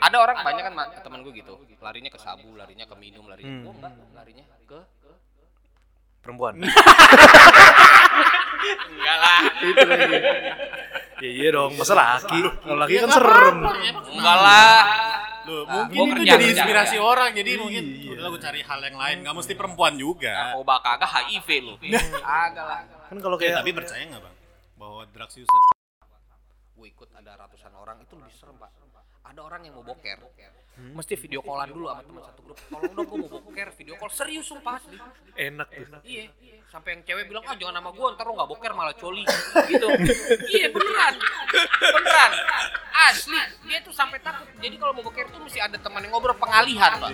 ada orang banyak kan ma- temen gue gitu larinya ke sabu larinya ke minum larinya Hmm. gue enggak larinya ke Perempuan. enggak lah itu lagi. Ya iya dong, masa laki? Kalau laki kan serem. enggak lah Loh, Nah, mungkin itu jadi inspirasi kerja. orang. Jadi mungkin udah gue cari hal yang lain. Gak mesti perempuan juga. narkoba kagak HIV lu kagak lah Kan kalau Ya, kayak tapi percaya nggak bang bahwa drugs user gue ikut ada ratusan orang itu lebih serem pak ada orang yang mau boker. mesti video callan dulu sama teman satu grup. Tolong dong gue mau boker video call. Serius sumpah asli. Enak tuh. iya. Sampai yang cewek bilang ah jangan sama gue ntar lo nggak boker malah coli. Gitu. Iya beneran. Beneran. Asli. Dia tuh sampai takut. Jadi kalau mau boker tuh mesti ada teman yang ngobrol pengalihan pak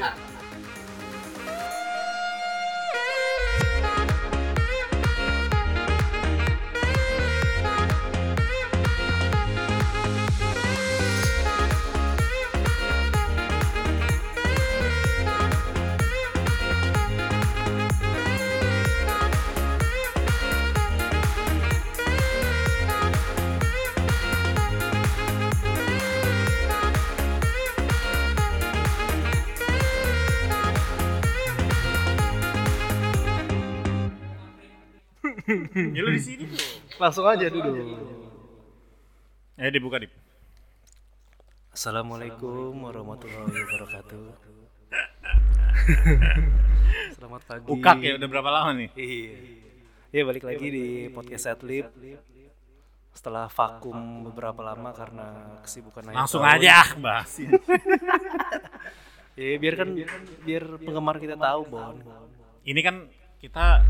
ya lu di sini tuh Langsung aja dulu. eh dibuka dip Assalamualaikum warahmatullahi wabarakatuh. Selamat pagi. bukak ya udah berapa lama nih Iya. Iya balik lagi di podcast Adlib. Setelah vakum beberapa lama karena kesibukan langsung tahun. aja ah bahasin Iya biar kan biar penggemar kita tahu Bon. ini kan kita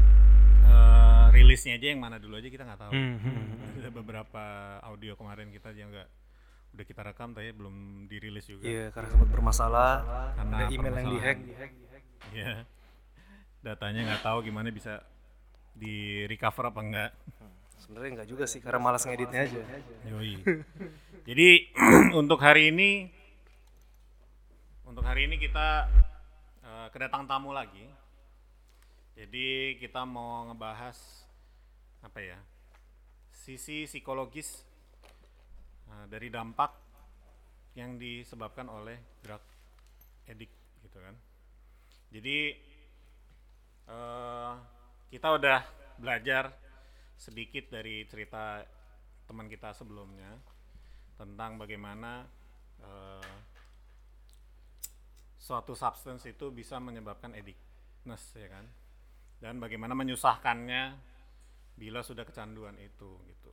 eh, rilisnya aja yang mana dulu aja kita nggak tahu Hmm, ada beberapa audio kemarin kita yang nggak udah kita rekam tapi belum dirilis juga Iya karena sempat bermasalah. Karena ada email yang dihack. Iya. datanya nggak tahu gimana bisa di recover apa enggak Sebenarnya enggak juga sih karena malas ngeditnya aja. Yoi. Jadi untuk hari ini untuk hari ini kita eh, kedatang tamu lagi. Jadi kita mau ngebahas apa ya? Sisi psikologis eh, dari dampak yang disebabkan oleh drug addict gitu kan. Jadi eh, kita udah belajar sedikit dari cerita teman kita sebelumnya tentang bagaimana eh, suatu substance itu bisa menyebabkan addictness ya kan dan bagaimana menyusahkannya bila sudah kecanduan itu gitu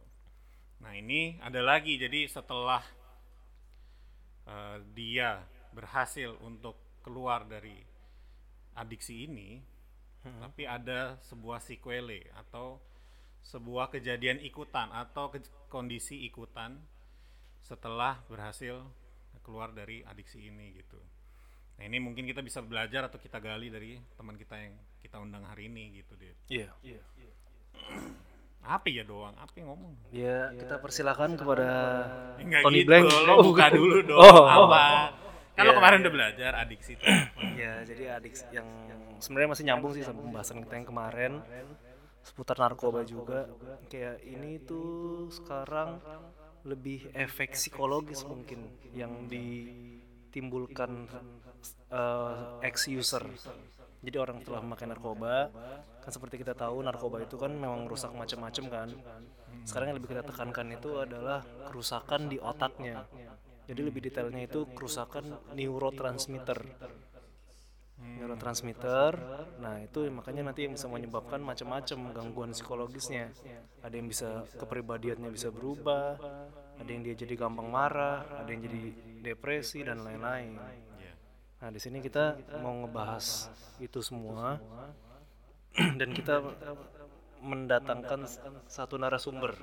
nah ini ada lagi jadi setelah eh, dia berhasil untuk keluar dari adiksi ini tapi ada sebuah sequelae atau sebuah kejadian ikutan atau ke- kondisi ikutan setelah berhasil keluar dari adiksi ini gitu. Nah ini mungkin kita bisa belajar atau kita gali dari teman kita yang kita undang hari ini gitu deh. Iya. Apa ya doang? Apa yang ngomong? Ya, kita persilakan kepada Enggak Tony gitu, Blank. lo Oh, buka bukan. dulu dong. Oh, apa? Kan lo Iya. kemarin udah belajar adiksi itu. Ya, jadi adik yang sebenarnya masih nyambung sih sama pembahasan kita yang kemarin seputar narkoba juga. Kayak ini tuh sekarang lebih efek psikologis mungkin yang ditimbulkan eh, ex user. Jadi orang telah memakai narkoba, kan seperti kita tahu narkoba itu kan memang rusak macam-macam kan. Sekarang yang lebih kita tekankan itu adalah kerusakan di otaknya. Jadi lebih detailnya itu kerusakan neurotransmitter neurotransmitter. Nah, itu makanya nanti yang bisa menyebabkan macam-macam gangguan psikologisnya. Ada yang bisa kepribadiannya bisa berubah, ada yang dia jadi gampang marah, ada yang jadi depresi dan lain-lain. Iya. Nah, di sini kita mau ngebahas itu semua dan kita mendatangkan satu narasumber.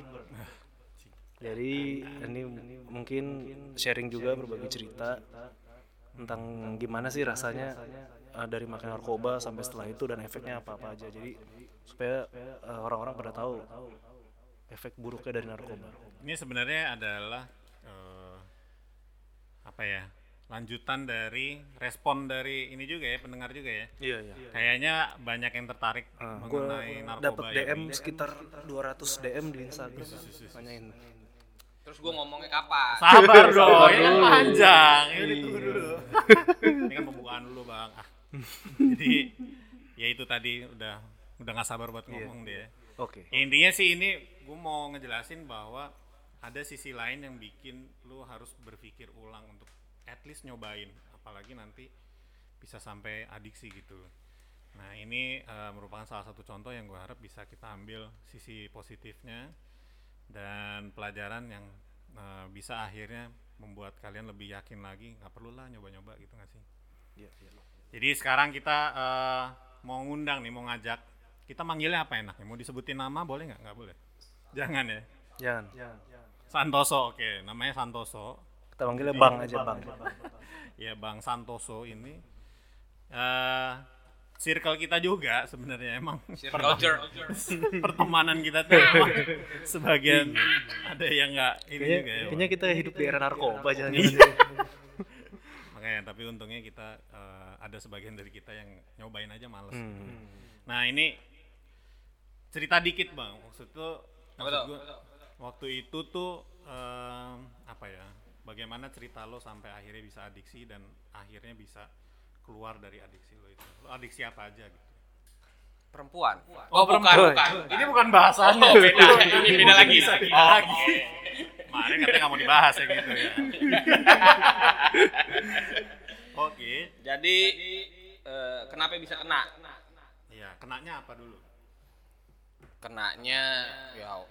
Jadi ini mungkin sharing juga berbagi cerita tentang gimana sih rasanya uh, dari makan narkoba sampai setelah itu dan efeknya apa-apa aja. Jadi supaya uh, orang-orang pada tahu efek buruknya dari narkoba. Ini sebenarnya adalah eh, apa ya? Lanjutan dari respon dari ini juga ya pendengar juga ya. Iya, iya. Kayaknya banyak yang tertarik mengenai narkoba Dapat ya. DM sekitar 200 DM di Instagram. Tanyain. Terus gue ngomongnya kapan? Sabar dong, Sabar ini kan panjang. Ini Iya. tunggu dulu. ini kan pembukaan dulu, Bang. Ah. Jadi ya itu tadi udah udah nggak sabar buat Iya. ngomong dia. Oke. Ya, intinya sih ini gue mau ngejelasin bahwa ada sisi lain yang bikin lu harus berpikir ulang untuk at least nyobain apalagi nanti bisa sampai adiksi gitu. Nah ini eh, merupakan salah satu contoh yang gue harap bisa kita ambil sisi positifnya dan pelajaran yang eh, bisa akhirnya membuat kalian lebih yakin lagi nggak perlu lah nyoba-nyoba gitu nggak sih? Iya, iya. jadi sekarang kita eh, mau ngundang nih mau ngajak kita manggilnya apa enaknya mau disebutin nama boleh nggak? Nggak boleh? Jangan ya? Jangan. Santoso, oke, namanya Santoso. Kita panggilnya Bang aja, Bang. Ya, Bang Santoso ini eh circle kita juga sebenarnya emang pertemanan kita tuh emang sebagian ada yang nggak ini Kayaknya, juga ya. kayaknya kita hidup di era narkoba jangan Makanya tapi untungnya kita eh, ada sebagian dari kita yang nyobain aja males. Hmm. Nah, ini cerita dikit, Bang. Maksud tuh maksud gua, waktu itu tuh em, apa ya? Bagaimana cerita lo sampai akhirnya bisa adiksi dan akhirnya bisa keluar dari adiksi lo itu. Lo adiksi apa aja gitu. Perempuan. Oh, bukan, perempuan. bukan. Ini bukan bahasannya. Oh, beda. Ini beda lagi. Beda lagi. Kemarin katanya nggak mau dibahas ya gitu ya. Oke. Jadi eh, kenapa bisa kena? Iya, kenanya apa dulu? Kenanya ya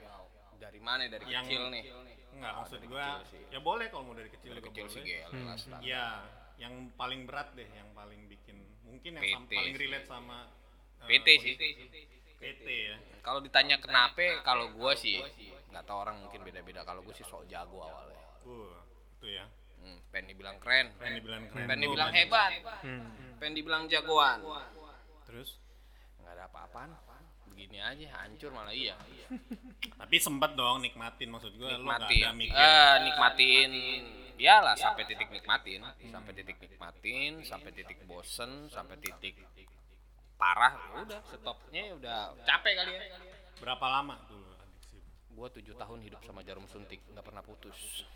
dari mana? Dari Yang- kecil nih. Enggak, maksud dari gua kecil sih. ya boleh kalau mau dari kecil Dari juga kecil sih boleh. jelas lah. Iya, yang paling berat deh, yang paling bikin mungkin yang sam- PT paling sih. relate sama eh, PT sih. PT ya. Kalau ditanya kenapa, kalau gua sih nggak tahu orang mungkin beda-beda. Kalau gua sih sok jago awalnya. Uh, itu ya. Hmm, pengen dibilang keren, Pengen dibilang keren. pengen dibilang hebat, Hmm. pengen dibilang jagoan. Terus Nggak ada apa-apaan. Begini aja, hancur malah iya. tapi sempet dong nikmatin maksud nggak nikmatin ada mikir eh nikmatin iyalah sampai titik nikmatin sampai titik nikmatin sampai titik bosen sampai titik parah udah stopnya udah capek kali ya berapa lama adiksi? gua tujuh tahun hidup sama jarum suntik nggak pernah putus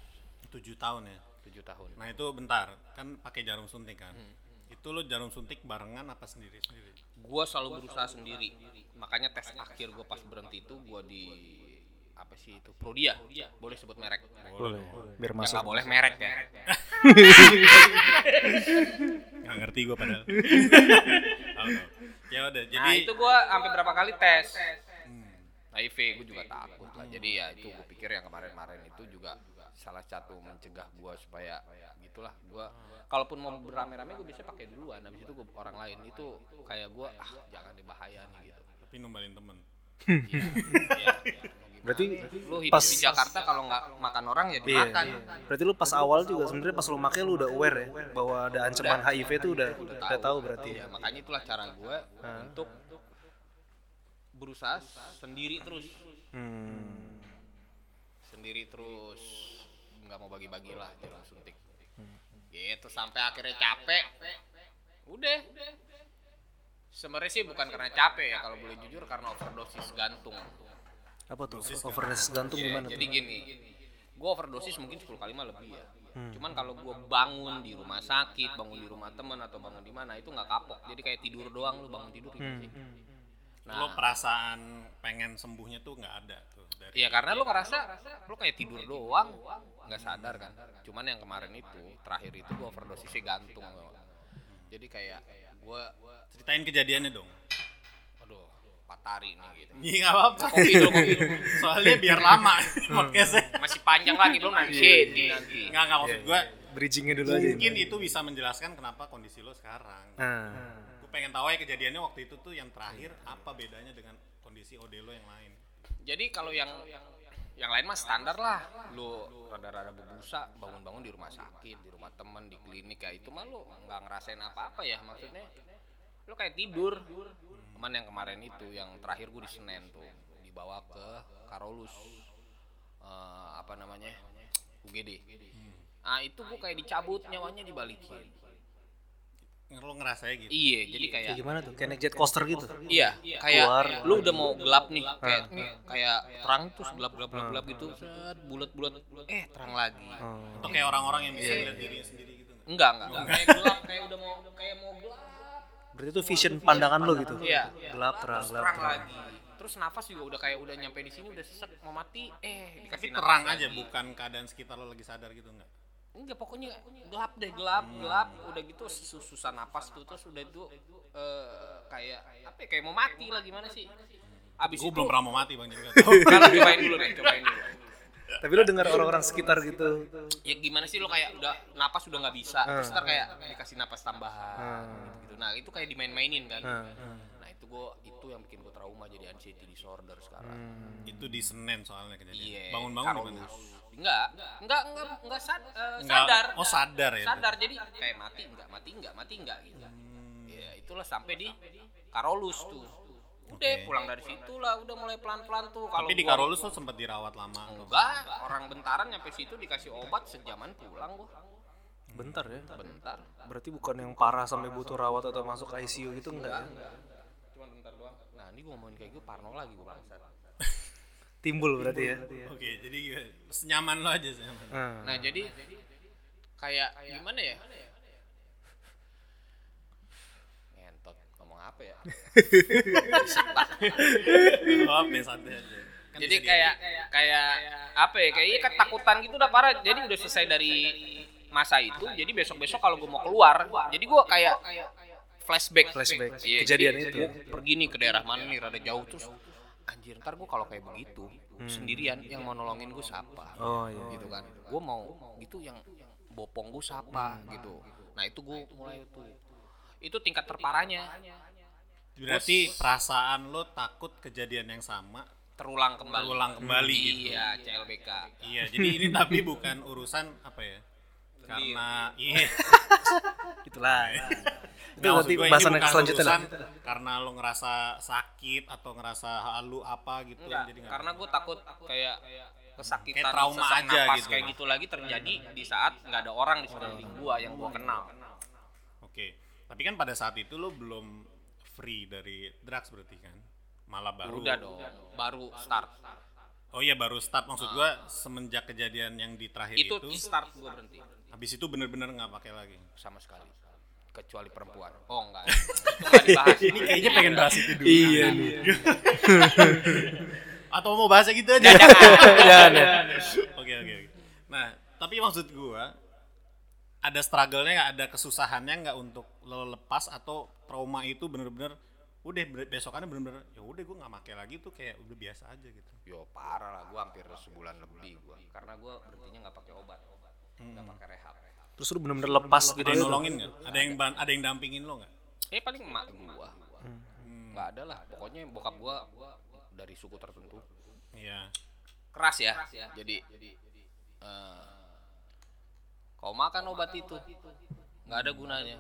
Tujuh tahun ya. tujuh tahun Nah itu bentar, kan pakai jarum suntik kan. Hmm. Itu lo jarum suntik barengan apa sendiri sendiri? gua selalu berusaha sendiri. Makanya tes akhir gua pas berhenti itu gua di apa sih itu Prodia. Boleh sebut merek? Boleh. Biar yang masuk. nggak boleh merek ya. Nggak ngerti gua padahal. Ya udah, jadi nah itu gua sampai berapa kali tes. HIV gue juga takut lah. Jadi ya itu gue pikir yang kemarin-kemarin itu juga salah satu mencegah gue supaya gitulah. Gue kalaupun mau berame-rame gue bisa pakai duluan. Habis itu gue orang lain. Itu kayak gue ah jangan dibahaya nih gitu. Tapi numbalin temen. Iya, iya, iya. Berarti lu hidup pas di Jakarta kalau nggak makan orang ya Iya. dimakan. Berarti lu pas awal juga sebenarnya pas lu make lu udah aware ya bahwa ada ancaman HIV itu udah udah tahu. berarti. Ya. ya makanya itulah cara gue untuk berusaha sendiri terus. Hmm. sendiri terus. Nggak mau bagi-bagi lah jarum suntik gitu sampai akhirnya capek. Udah. Sebenarnya sih bukan karena capek ya kalau boleh jujur karena overdosis gantung. Apa tuh? Overdosis gantung Iya, gimana jadi tuh? gini. Gue overdosis mungkin 10 kali mah lebih ya. Cuman kalau gue bangun di rumah sakit bangun di rumah teman atau bangun di mana itu nggak kapok. Jadi kayak tidur doang lu bangun tidur gitu sih Lo nah perasaan pengen sembuhnya tuh nggak ada tuh dari Iya karena lu ngerasa lu kayak tidur doang nggak sadar kan. Cuman yang kemarin itu terakhir itu gua overdosisnya gantung. Jadi kayak gua ceritain kejadiannya dong. aduh patari nih gitu. Iya nggak apa-apa. Kopi dulu kopi dulu. Soalnya biar lama podcastnya. Masih panjang lagi belum nanti di nanti. Nggak nggak maksud gua Bridgingnya dulu aja. mungkin itu bisa menjelaskan kenapa kondisi lo sekarang. Nah, Gue pengen tahu ya kejadiannya waktu itu tuh yang terakhir apa bedanya dengan kondisi OD lo yang lain. Jadi kalau yang yang lain mah standar lah. Lu rada-rada berbusa, bangun-bangun di rumah sakit, di rumah temen, di klinik kayak itu mah lu nggak ngerasain apa-apa ya maksudnya. Lu kayak tidur. Cuman yang kemarin itu yang terakhir gue di Senen tuh dibawa ke Karolus. Eh, apa namanya? UGD. Ah itu gue kayak dicabut nyawanya dibalikin. Lo ngerasanya gitu Iya, jadi kayak Kayak gimana tuh? Kayak naik jet coaster gitu. Iya, kayak Keluar. lu udah mau gelap nih, kayak nih, kayak terang terus gelap gelap gelap gelap gitu, set bulat bulat, eh terang lagi. Hmm. atau kayak orang-orang yang bisa lihat dirinya sendiri gitu nggak? Enggak enggak, enggak. kayak gelap, kayak udah mau kayak mau gelap, Berarti itu vision pandangan lo gitu. Iya. Gelap terang, gelap terang terang. lagi. Terus nafas juga udah kayak udah nyampe di sini udah sesek mau mati, eh tapi dikasih terang aja bukan keadaan sekitar lo lagi sadar gitu nggak Enggak pokoknya gelap deh gelap gelap udah gitu sus- susah napas tuh terus udah itu eh, kayak apa ya, kayak mau mati lah gimana sih? Abis gue itu belum pernah mau mati bang jadi kalau cobain dulu deh cobain dulu. Tapi lo dengar orang-orang sekitar gitu. ya gimana sih lo kayak udah napas udah nggak bisa terus ntar kayak dikasih napas tambahan gitu nah itu kayak dimain-mainin kan. Hmm. nah itu gua itu yang bikin gua trauma jadi anxiety disorder sekarang. Itu di Senin soalnya kejadian. Iya bangun-bangun mana? Karolus. Enggak. Enggak enggak enggak sad- Enggak. sadar. Oh, sadar ya? sadar jadi kayak mati enggak mati enggak mati enggak gitu. Ya itulah sampai di Karolus tuh. Udah Oke. pulang dari situ lah udah mulai pelan-pelan tuh. Kalau tapi di Karolus lo sempat dirawat lama atau enggak. orang bentaran nyampe situ dikasih obat sejaman pulang gua. Bentar ya. bentar. Berarti bukan yang parah sampai butuh rawat atau masuk ICU gitu enggak ya? cuma bentar doang. Nah ini gua ngomongin kayak gue parno lagi gua bangsat Timbul berarti ya. oke jadi gimana? senyaman lo aja senyaman. Hmm. nah jadi kayak gimana ya? Ngentot ngomong apa ya? Oh apa santai aja. Kan jadi kayak kayak apa ya? Kayak iya ketakutan gitu udah parah. Jadi udah selesai dari masa itu jadi besok besok kalau gue mau keluar jadi gue kayak flashback. Flashback, Iya, kejadian jadi itu. pergi nih ke daerah mana nih rada jauh terus anjir ntar gue kalau kayak begitu sendirian yang mau nolongin gue siapa? Oh iya. gitu kan. Gue mau gitu yang bopong gue siapa gitu. Nah itu gue mulai tuh. Itu tingkat terparahnya. Berarti perasaan lo takut kejadian yang sama terulang kembali. Terulang kembali gitu. iya CLBK iya jadi ini tapi bukan urusan apa ya? Karena iya. Itulah. Maksud nanti bahasan selanjutnya lah. karena lo ngerasa sakit atau ngerasa halu apa gitu Enggak, jadi karena gue takut kayak kesakitan Kayak trauma sesak aja gitu. kayak gitu lagi terjadi di saat nggak ada orang di sekeliling gua yang gua kenal. Oke tapi kan pada saat itu lo belum free dari drugs berarti kan? Malah baru udah dong baru start. Oh iya baru start. Maksud gua semenjak kejadian yang di terakhir itu itu, start gua berhenti. habis itu bener-bener nggak pakai lagi? Sama sekali kecuali perempuan. Oh enggak. Itu nggak dibahas. Ini kayaknya pengen bahas itu dulu. Iya nih. atau mau bahas gitu aja? Jangan. Ya. Oke oke oke. Nah, tapi maksud gua ada struggle-nya nggak, ada kesusahannya nggak untuk lo lepas? Atau trauma itu bener-bener udah besokannya bener-bener ya udah gua nggak pakai lagi tuh kayak udah biasa aja gitu. yo parah lah. Gua hampir sebulan lebih gua. Karena gua berhentinya nggak pakai obat. Nggak pakai rehab Terus lu bener-bener lepas gitu Ada ya. yang nolongin nggak? Ada yang ban- ada yang dampingin lo nggak? eh paling emak gua. Nggak ada lah. Pokoknya bokap gua dari suku tertentu. Iya. keras ya. Jadi eh, kau makan obat itu. Nggak ada gunanya.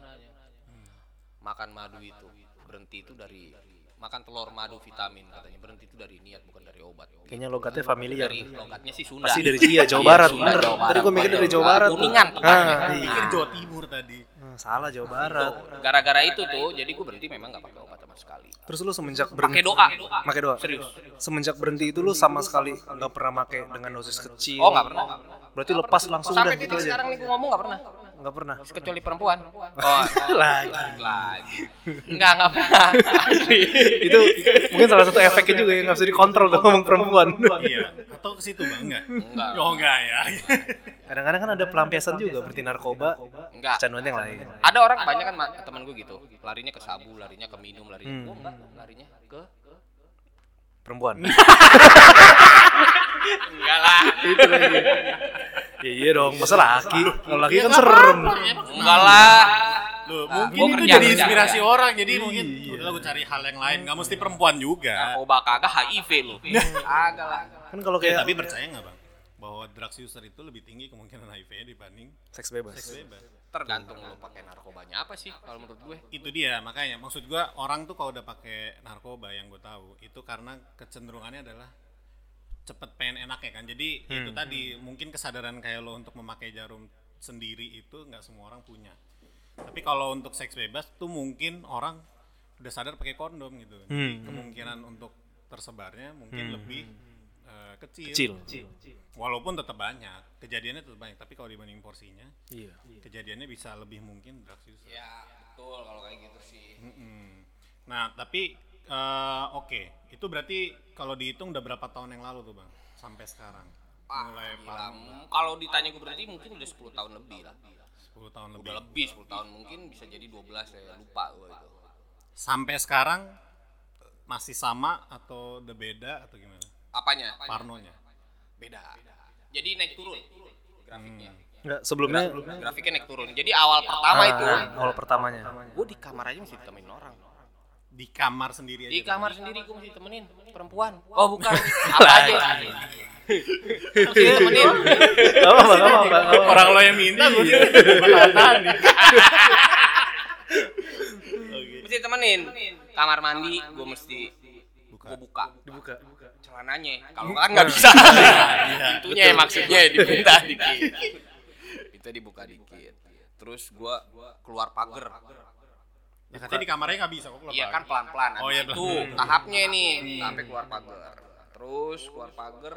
Makan madu itu. Berhenti itu dari makan telur madu vitamin katanya berhenti itu dari niat bukan dari obat Kayaknya logatnya familiar. dari logatnya sih Sunda Pasti dari Iya, Jawa Barat. Sunda, Bener. Jawa Tadi Barat. gua mikir dari Jawa Barat. kuningan Ah, tepatnya. iya. Pikir Jawa Timur tadi. Hmm, Salah Jawa Barat. gara-gara itu tuh jadi gue berhenti memang nggak pakai obat sama sekali Terus lu semenjak berhenti pakai doa Pakai doa. serius Semenjak berhenti itu lu sama sekali nggak pernah pakai dengan dosis kecil. oh nggak pernah Berarti lepas langsung udah sampai gitu titik aja. sekarang nih gue ngomong nggak pernah Nggak pernah. kecuali perempuan oh Lagi. lagi nggak nggak pernah itu mungkin salah satu efeknya juga yang nggak bisa dikontrol tuh ngomong perempuan. Iya. Atau ke situ bang enggak? Enggak. Oh enggak ya. Kadang-kadang kan ada pelampiasan juga berarti narkoba, enggak kecanduan yang lain. ada orang banyak kan temen gue gitu larinya ke sabu larinya ke minum larinya Hmm. gue enggak larinya ke Perempuan. enggak lah itu lagi. Ya iya dong, masa laki? Kalau laki kan serem. enggak lah Loh, Nah, mungkin itu kerja, jadi inspirasi kerja. orang. Jadi mungkin udah gue cari hal yang lain. Gak mesti perempuan juga. narkoba kagak HIV lu kagak lah Kan kalau Ya, kayak tapi percaya nggak bang bahwa drugs user itu lebih tinggi kemungkinan HIV-nya dibanding seks bebas. seks bebas? tergantung lu pakai narkobanya apa sih kalau menurut gue Itu dia makanya maksud gua orang tuh kalau udah pakai narkoba yang gue tahu itu karena kecenderungannya adalah cepet pengen enak ya kan. Jadi itu tadi mungkin kesadaran kayak lo untuk memakai jarum sendiri itu nggak semua orang punya. Tapi kalau untuk seks bebas tuh mungkin orang udah sadar pakai kondom gitu. Jadi Hmm. kemungkinan untuk tersebarnya mungkin lebih eh, kecil. Kecil. Walaupun tetap banyak, kejadiannya tetap banyak, tapi kalau dibanding porsinya, Iya. kejadiannya bisa lebih mungkin drugs use. Ya, betul kalau kayak gitu sih. Mm-mm. Nah, tapi eh, oke, itu berarti kalau dihitung udah berapa tahun yang lalu tuh bang, sampai sekarang? Ah, Mulai Kalau ditanya gue berarti mungkin udah 10 tahun lebih lah. 10 tahun lebih. Udah lebih 10 tahun mungkin bisa jadi 12 ya lupa gue itu. Sampai sekarang masih sama atau udah beda atau gimana? Apanya? Parnonya? Beda. Jadi naik turun grafiknya. Enggak, sebelumnya Grafiknya naik turun. Jadi awal pertama Ah, itu awal pertamanya. gue di kamar aja mesti ditemenin orang. Di kamar sendiri aja? Di kamar sendiri gue mesti temenin perempuan. Oh bukan, apa aja. Mesti enggak apa-apa, nggak apa-apa. Orang lo yang minta gue Iya. nih. Mesti temenin. Kamar mandi gue mesti gue buka. Dibuka. celananya kalau kan nggak bisa pintunya ya maksudnya dibuka dikit itu dibuka dikit terus gua keluar pagar Ya, katanya di kamarnya nggak bisa kok keluar iya kan pelan pelan Oh, iya, itu tahapnya nih sampai keluar pagar. Terus keluar pagar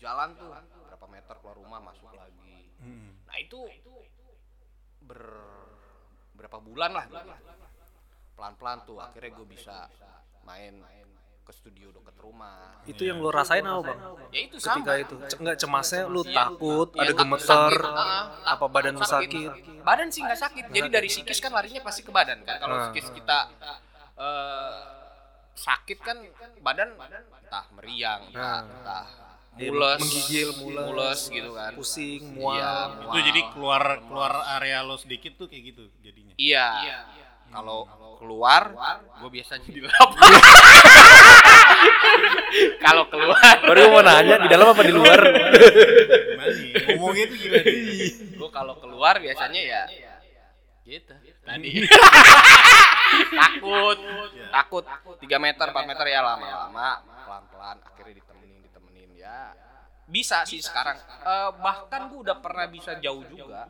jalan tuh. Berapa meter keluar rumah masuk lagi. Mm-mm. nah itu ber berapa bulan lah. Pelan pelan tuh akhirnya gue bisa main ke studio dekat rumah Itu yang lo rasain apa, Bang? ya itu Ketika sama itu. C- Enggak cemasnya lu takut, Iya, ada gemeter, sakit, apa badan lu sakit. Badan sih nggak sakit. Jadi dari psikis kan larinya pasti ke badan kan. Kalau Ah. psikis kita eh, sakit kan badan entah meriang, entah, entah Iya, mules, menggigil, mules, gitu kan. Pusing, Iya, mual. Itu jadi keluar keluar area lo sedikit tuh kayak gitu jadinya. Iya. Kalau keluar, gue biasanya dilap. Kalau keluar, Baru mau nanya di dalam apa di luar? Ngomongnya tuh gimana? gue kalau keluar biasanya ya gitu. Tadi. Takut. Takut. 3 meter 4 meter ya lama-lama. Pelan-pelan akhirnya ditemenin ditemenin ya. Bisa sih sekarang. Eh, bahkan gue udah pernah bisa jauh juga.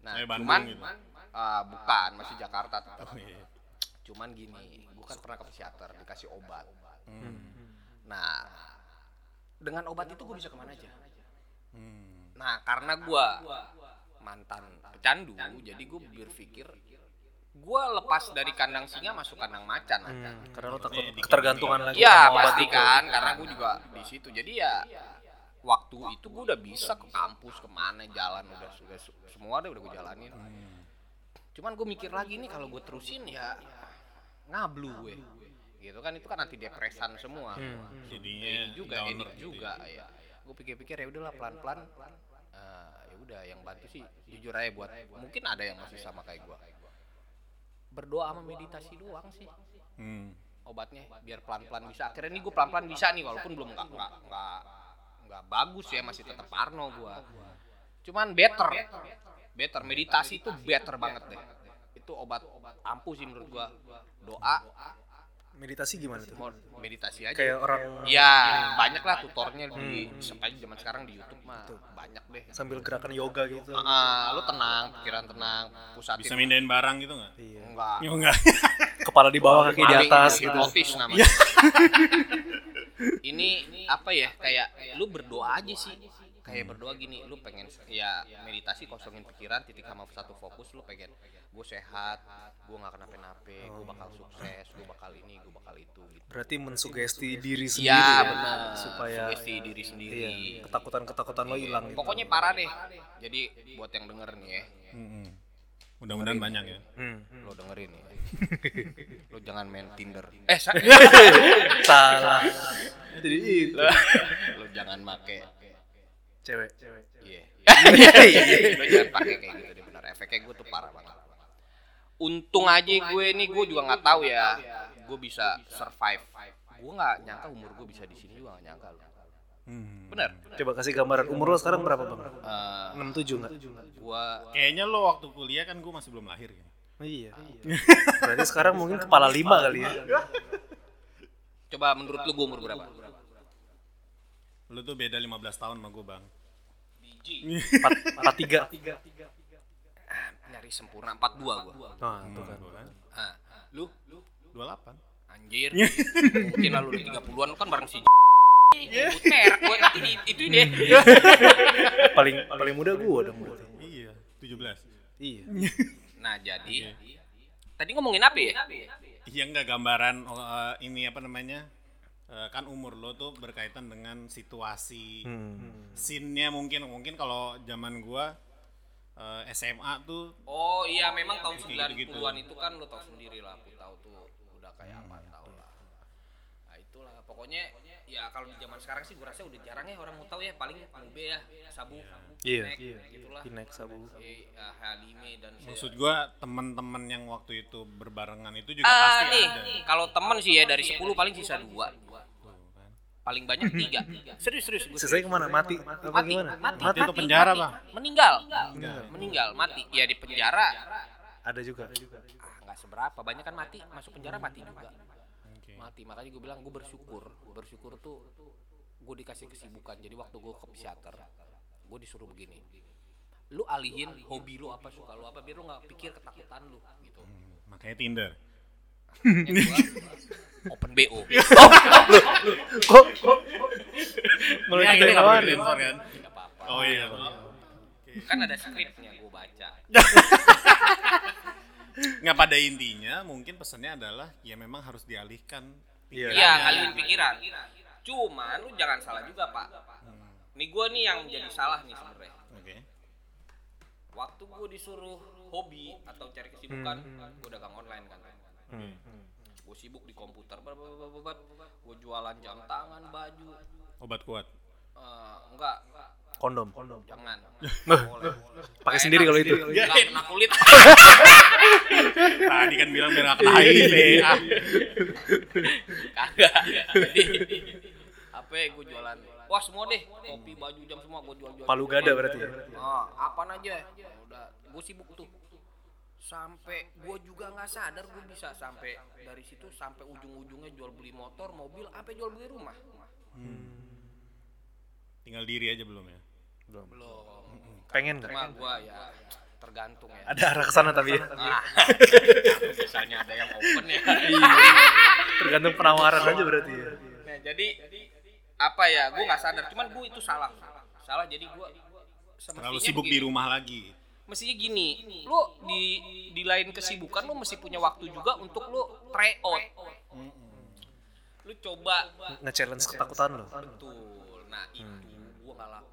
Nah Kayak Bandung cuman eh, bukan masih Jakarta tetap Oh, iya. cuman gini gue kan pernah ke psikiater dikasih obat Hmm. nah dengan obat itu gue bisa ke mana aja Hmm. Nah, karena gua mantan pecandu, jadi gue berpikir gua lepas dari kandang singa masuk kandang macan. aja. Hmm, karena lo takut Ini ketergantungan lagi Iya, obat pasti kan, karena gue juga di situ. Jadi ya waktu itu gue udah bisa ke kampus ke mana jalan udah sudah semua udah udah gue jalanin. Hmm. Cuman gue mikir lagi nih kalau gue terusin ya ngablu gue. Gitu kan itu kan anti depresan semua. Hmm. Jadinya Ini juga downer edik gitu juga ya gue pikir-pikir ya udahlah pelan-pelan Eh, ya udah yang bantu sih jujur aja buat mungkin ada yang masih sama kayak gue berdoa sama meditasi doang sih Hmm. obatnya biar pelan-pelan bisa akhirnya nih gue pelan-pelan bisa nih walaupun belum nggak nggak nggak nggak bagus ya masih tetap parno gue cuman better better meditasi itu better banget deh itu obat ampuh sih menurut gua doa Meditasi gimana tuh? meditasi aja Kayak orang Ya, banyak lah tutornya di sampai zaman sekarang di YouTube mah banyak deh. sambil gerakan yoga gitu. Ah, lu tenang, pikiran tenang, pusatin. Bisa mindahin barang gitu nggak? Iya. Enggak. Enggak. Kepala di bawah, kaki di atas gitu. hipnotis namanya. ini apa ya? Kayak lu berdoa aja sih. Kayak berdoa gini, lu pengen ya meditasi kosongin pikiran, titik sama satu fokus, lu pengen gue sehat, gue nggak kenapa-napa, gue bakal sukses, gue bakal ini, gue bakal itu gitu. Berarti mensugesti diri sendiri Iya, ya, benar. supaya Sugesti diri sendiri. iya, ketakutan-ketakutan lo hilang gitu. Pokoknya parah deh. Jadi buat yang denger nih ya, Hmm. Mudah-mudahan banyak ya. Hmm. lo dengerin ya. lo jangan main Tinder. Eh, sa- Salah. Jadi itu lo, lo jangan make cewek. Iya. lo jangan pakai kayak gitu deh benar. Efeknya gue tuh parah banget. Untung aja gue nih gue juga nggak tahu ya. Gue bisa survive. Gue nggak nyangka umur gue bisa di sini juga nggak nyangka lo. Hmm. Bener. Coba kasih gambaran umur lo sekarang berapa, Bang? Eh, 67 enggak? gue Kayaknya lo waktu kuliah kan gue masih belum lahir kan. Iya. Berarti sekarang mungkin kepala lima kali ya. coba menurut lu gue umur berapa? Lo tuh beda 15 tahun sama gue bang. Empat, empat tiga. Nah, cari sempurna 42 gua. Nah, itu kan. Tuh kan. Ah, lu 28. anjir. Mungkin lalu di 30-an lu kan bareng si Buter, gue nanti di, itu deh. Paling paling muda gua dong berarti. Iya, 17. Iya. Nah, jadi tadi ngomongin apa ya? Iya enggak gambaran oh, eh, ini apa namanya? Eh, kan umur lo tuh berkaitan dengan situasi Hmm. scene-nya mungkin mungkin kalau zaman gua eh, SMA tuh Oh iya, memang tahun Kayak gitu-gitu. 90-an itu kan lo tau sendiri lah, aku tahu tuh udah kayak apa tau lah. Nah, itulah pokoknya ya kalau di zaman sekarang sih gue rasa udah jarang ya orang mau tahu ya paling Mube ya, Sabu, Iya. Nek, gitulah. Pinek sabu. Eh, ah, Halime dan maksud gua teman-teman yang waktu itu berbarengan itu juga Ah, pasti nih, ada. kalau temen sih ya dari 10 paling sisa dua paling banyak tiga serius serius gue Sisanya ke mana? Mati? Mati, gimana? mati, Mati atau penjara, mati. Bang? meninggal meninggal mati ya di penjara Ada juga. ah nggak seberapa banyak kan mati masuk penjara mati juga. Mati. Makanya gue bilang gue bersyukur. Bersyukur tuh gue dikasih kesibukan. Jadi waktu gue ke psikiater gue disuruh begini. Lu alihin hobi lu apa suka lu apa biar lu nggak pikir ketakutan lu gitu. Hmm, makanya Tinder. Gua open bo Kok kok? Mulai Ya, kita ya? kan? Oh iya. kan ada skripnya gue baca Nggak pada intinya mungkin pesannya adalah ya memang harus dialihkan. Iya. Iya, ngalihin pikiran. Cuman lu jangan salah juga, Pak. Nih gue nih yang jadi salah nih sebenarnya. Oke. Waktu gue disuruh hobi atau cari kesibukan, gue dagang online kan. Hmm. Gue sibuk di komputer, gue jualan jam tangan, baju. Obat kuat. Eh, enggak, Kondom. jangan. Nah, Boleh. Pakai sendiri kalau itu. Enggak kena kulit. Tadi kan bilang biar kena HIV. Ah. Kagak. Jadi apa ya gue jualan? Wah semua deh, kopi, baju, jam semua gue jual-jual. Palu gada berarti ya. Oh, apaan aja. Udah, gue sibuk tuh. Sampai gue juga nggak sadar gue bisa sampai dari situ sampai ujung-ujungnya jual beli motor, mobil, apa jual beli rumah. Tinggal diri aja belum ya. Belum. Belum. Pengen nggak? Cuma gue ya tergantung ya. Ada arah ke sana tapi ya. Ah, misalnya ada yang open ya. Tergantung penawaran aja berarti ya. Nah, jadi apa ya? Gue nggak sadar. Cuman gue itu salah. Salah jadi gue Terlalu sibuk di rumah lagi. mestinya gini, lu di di lain kesibukan lu mesti punya waktu juga untuk lu try out. Lu coba Nge-challenge ketakutan lo. betul. Nah, itu gua lakuin karena gua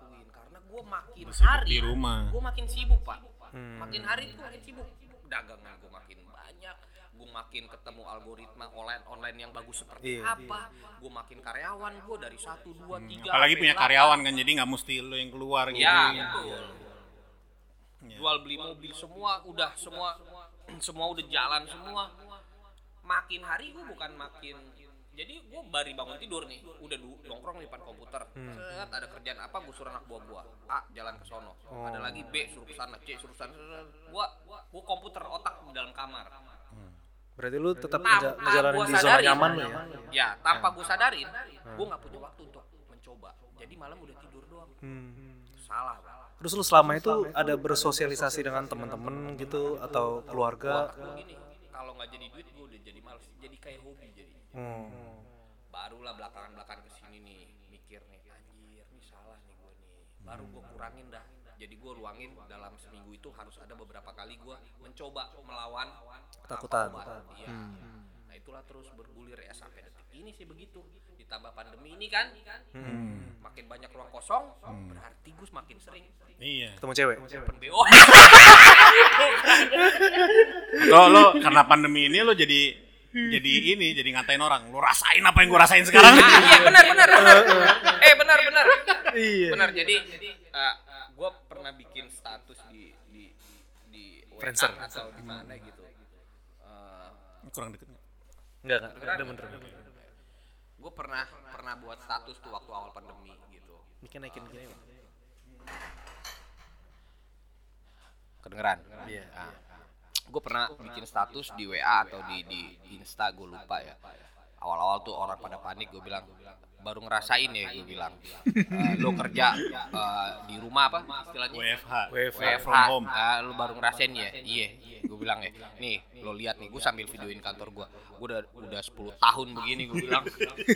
makin Sibuk hari di rumah. gua makin sibuk, Pak. Hmm. Makin hari tuh makin sibuk. Dagangan gua makin banyak, gua makin ketemu algoritma online online yang bagus seperti Iya. apa. Gua makin karyawan gua dari satu dua tiga. Apalagi punya delapan. karyawan kan jadi nggak mesti lo yang keluar gitu. Ya, betul. Iya. Jual beli mobil semua udah semua semua udah jalan semua. Makin hari gue bukan makin jadi gue baru bangun tidur nih, udah du- nongkrong di depan komputer. Set, ada kerjaan apa gue suruh anak buah gua. A jalan ke sono. Ada lagi B suruh ke sana, C suruh sana. Gua gua komputer otak di dalam kamar. Berarti lu tetap Tanpa ngeja- ngejalanin di zona nyaman ya. Ya, tanpa gue sadarin, gue nggak punya waktu untuk mencoba. Jadi malam udah tidur doang. Hmm. Salah, Pak. Terus lu selama itu ada bersosialisasi dengan teman-teman gitu atau keluarga? Kalau nggak jadi duit gue udah jadi males, jadi kayak hobi. Hmm. Barulah belakangan-belakangan ke sini nih mikir nih, anjir, nih salah nih gue nih. Baru gue kurangin dah. Jadi gue luangin dalam seminggu itu harus ada beberapa kali gue mencoba melawan Ketakutan. Iya. Nah itulah terus bergulir ya sampai detik ini sih begitu. Ditambah pandemi ini kan, makin banyak ruang kosong, berarti gue semakin sering Iya. Ketemu cewek? open BO. Lo lo karena pandemi ini lo jadi jadi ini jadi ngatain orang. Lo rasain apa yang gue rasain sekarang? Ah, iya benar benar benar. eh benar benar. Iya. Benar jadi gue pernah bikin status di di di Friendster. atau di mana gitu. Eh, Kurang deket nggak? Enggak, enggak. Ada bener. gue pernah pernah buat status tuh waktu awal pandemi gitu. Bikin naikin gini. Bang. Kedengeran? Iya. Gue pernah bikin status di WA atau di di Insta gue lupa ya. Awal-awal tuh orang pada panik gue bilang baru ngerasain ya gue bilang Eh, lo kerja eh, di rumah apa istilahnya WFH. WFH. WFH from home. ah, lu baru ngerasain ya iya gue bilang ya nih lo lihat nih gue sambil videoin kantor gue gue udah udah 10 tahun begini gue bilang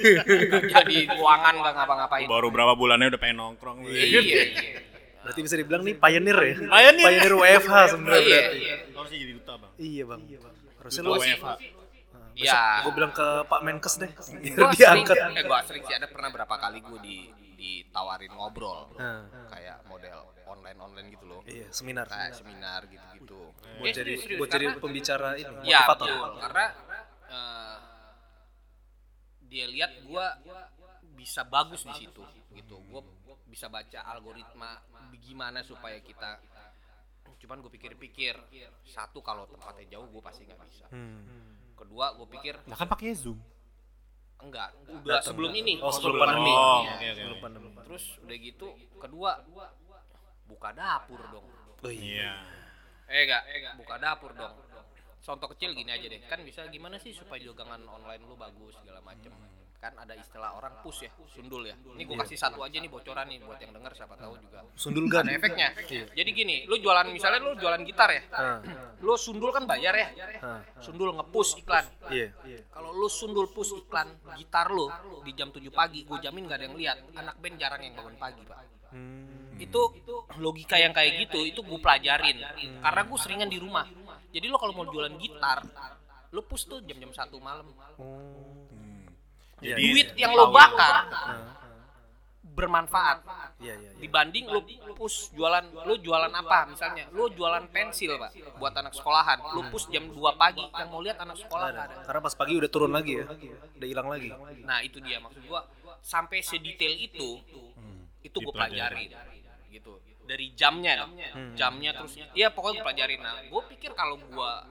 kerja di ruangan gak ngapa-ngapain Baru berapa bulannya udah pengen nongkrong. iya iya Berarti bisa dibilang nih pioneer ya. Pioneer. WFH sebenarnya. iya berarti. iya Harusnya jadi duta bang. Iya, Bang. Harusnya Duta lu WFH. Iya. Gue bilang ke Pak Menkes deh. Biar Gua diangkat. eh, gua sering sih ada pernah berapa kali gue di ditawarin ngobrol Nah, kayak model online online gitu loh iya, seminar. kayak seminar gitu gitu Buat jadi buat jadi pembicara ini, ya motivator. betul karena eh, dia lihat gua bisa bagus di situ gitu gua bisa baca algoritma gimana supaya kita cuman gue pikir-pikir satu kalau tempatnya jauh gue pasti nggak bisa Hmm. kedua gue pikir Lah kan pakai Zoom. enggak udah sebelum ini Oh, sebelum Sebelum pandemi. Oh, Iya. oke, oke, Sebelum pandemi. terus udah gitu kedua buka dapur dong Oh iya. Iya. eh enggak buka dapur dong contoh kecil gini aja deh kan bisa gimana sih supaya dagangan online lu bagus segala macem kan ada istilah orang push ya sundul ya. Ini gue kasih satu aja nih bocoran nih buat yang denger siapa tahu juga. Sundulgan. ada efeknya. Jadi gini lu jualan misalnya lu jualan gitar ya. Lu sundul kan bayar ya. Sundul ngepush iklan. Iya. kalau lu sundul push iklan gitar lu di jam 7 pagi gue jamin gak ada yang lihat. Anak band jarang yang bangun pagi pak. Hmm. itu logika yang kayak gitu itu gue pelajarin. Karena gue seringan di rumah. Jadi lo kalau mau jualan gitar lo push tuh jam-jam satu malam. Oh. Hmm. Iya, Jadi duit yang lo bakar Ah, bermanfaat. Iya, iya, iya. dibanding lo push jualan lo jualan apa misalnya? Lo jualan pensil pak buat anak sekolahan. Lo push jam 2 pagi yang mau lihat anak sekolah nggak ada. Karena pas pagi udah turun lagi ya. Udah hilang lagi. nah itu dia maksud gua. Sampai sedetail itu itu gue Dipelajari. pelajarin gitu. Dari jamnya dong jamnya terus iya pokoknya gue pelajarin nah gue pikir kalau gua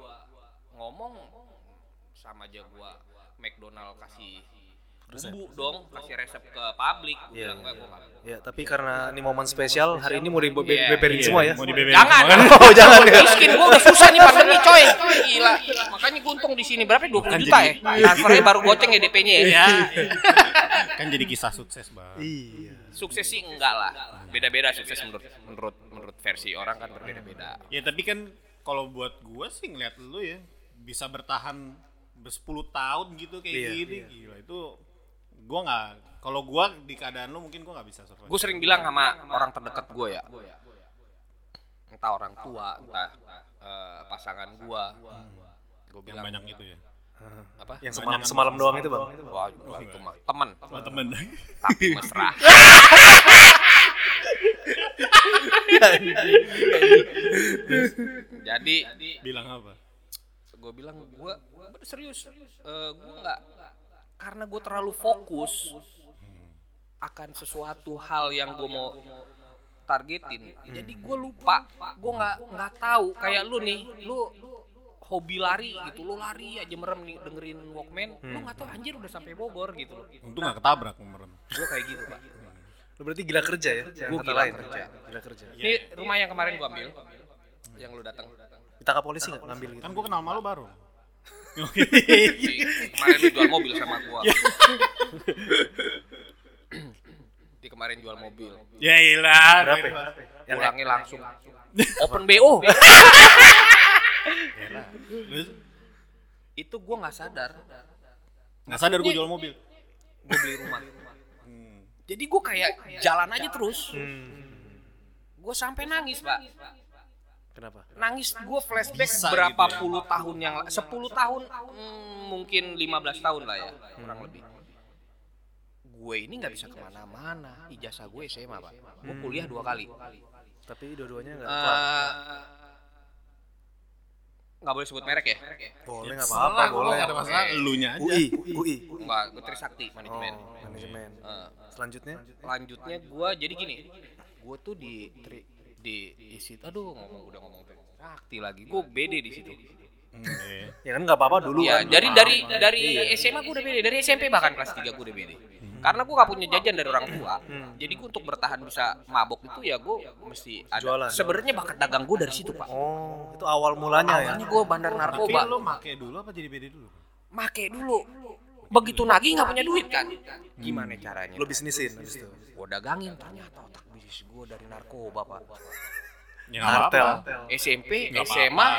ngomong sama aja gua McDonald kasih bumbu dong kasih resep ke publik Iya, bilang enggak gua nggak Ya, tapi karena ini momen spesial, hari ini mau Iya, dibeberin Iya, semua ya. Mau dibeberin Jangan. Oh, jangan ya. miskin gua udah susah nih pandemi coy gila makanya gua untung di sini berapa 20 Kan juta jadi- ya transfernya baru goceng ya DP-nya ya Iya. kan jadi kisah sukses bang. Iya. sukses sih enggak lah beda-beda sukses menurut menurut menurut versi orang kan berbeda-beda Ya tapi kan kalau buat gua sih ngeliat lu ya bisa bertahan ber- 10 tahun gitu kayak Iya, gini gila itu gua nggak kalau gua di keadaan lu mungkin gua nggak bisa survive. gue sering bilang sama orang terdekat gue ya entah orang tua entah eh, pasangan gue gue yang bilang banyak itu ya. apa Yang semalam semalam doang itu, Bang. wah itu mah teman temen. tapi mesra jadi Bilang apa? gue bilang gue serius Eh gue nggak karena gue terlalu fokus akan sesuatu hal yang gue mau targetin jadi gue lupa gue nggak nggak tahu kayak lu nih lu hobi lari gitu lu lari aja merem nih dengerin Walkman lu nggak tahu anjir udah sampai Bogor gitu loh Untung nggak ketabrak merem. gue kayak gitu pak Lu berarti gila kerja ya? Kata gila lain. kerja. Gila kerja. ini rumah yang kemarin gue ambil yang lu datang Ditangkap polisi nggak ngambil gitu? Kan gua kenal malu baru. Kemarin lu jual mobil sama gua. Di kemarin jual mobil. Ya ilah. Berapa? Ya? Pulangnya langsung. Open bo itu gua nggak sadar. Nggak sadar gua jual mobil. gue beli rumah. Hmm. jadi gua kayak jalan aja terus. Hmm. gue sampai nangis pak Kenapa? nangis gue flashback Bisa berapa gitu ya. puluh tahun yang 10 tahun hmm, mungkin 15 tahun lah ya kurang lebih gue ini nggak bisa ke mana-mana ijazah gue SMA pak gue kuliah dua kali Tapi dua-duanya nggak Eh, kelar. nggak boleh sebut merek ya Boleh nggak apa-apa, boleh. Nggak ada masalah, elunya aja. UI, UI. nggak gue Trisakti manajemen Oh, manajemen. Eh, Selanjutnya? lanjutnya gue jadi gini gue tuh di tri, di di situ. aduh ngomong udah ngomong Trisakti lagi. Gue beda di situ. Hmm, iya. Ya kan nggak apa-apa dulu ya kan. dari dari dari SMA gue udah beda. Dari SMP bahkan kelas 3 gue udah beda. Karena gue gak punya jajan dari orang tua. Jadi gue untuk bertahan bisa mabok itu ya gue mesti ada Jualan. sebenarnya bakat dagang gue dari situ pak. Oh, itu awal mulanya ya. awalnya gue bandar Tapi narkoba. lo make dulu apa jadi BD dulu? make dulu. Begitu nagih nggak punya duit kan? Gimana caranya? Lo bisnisin habis itu. gue dagangin ternyata otak bisnis gue dari narkoba pak Ya. SMP Nggak SMA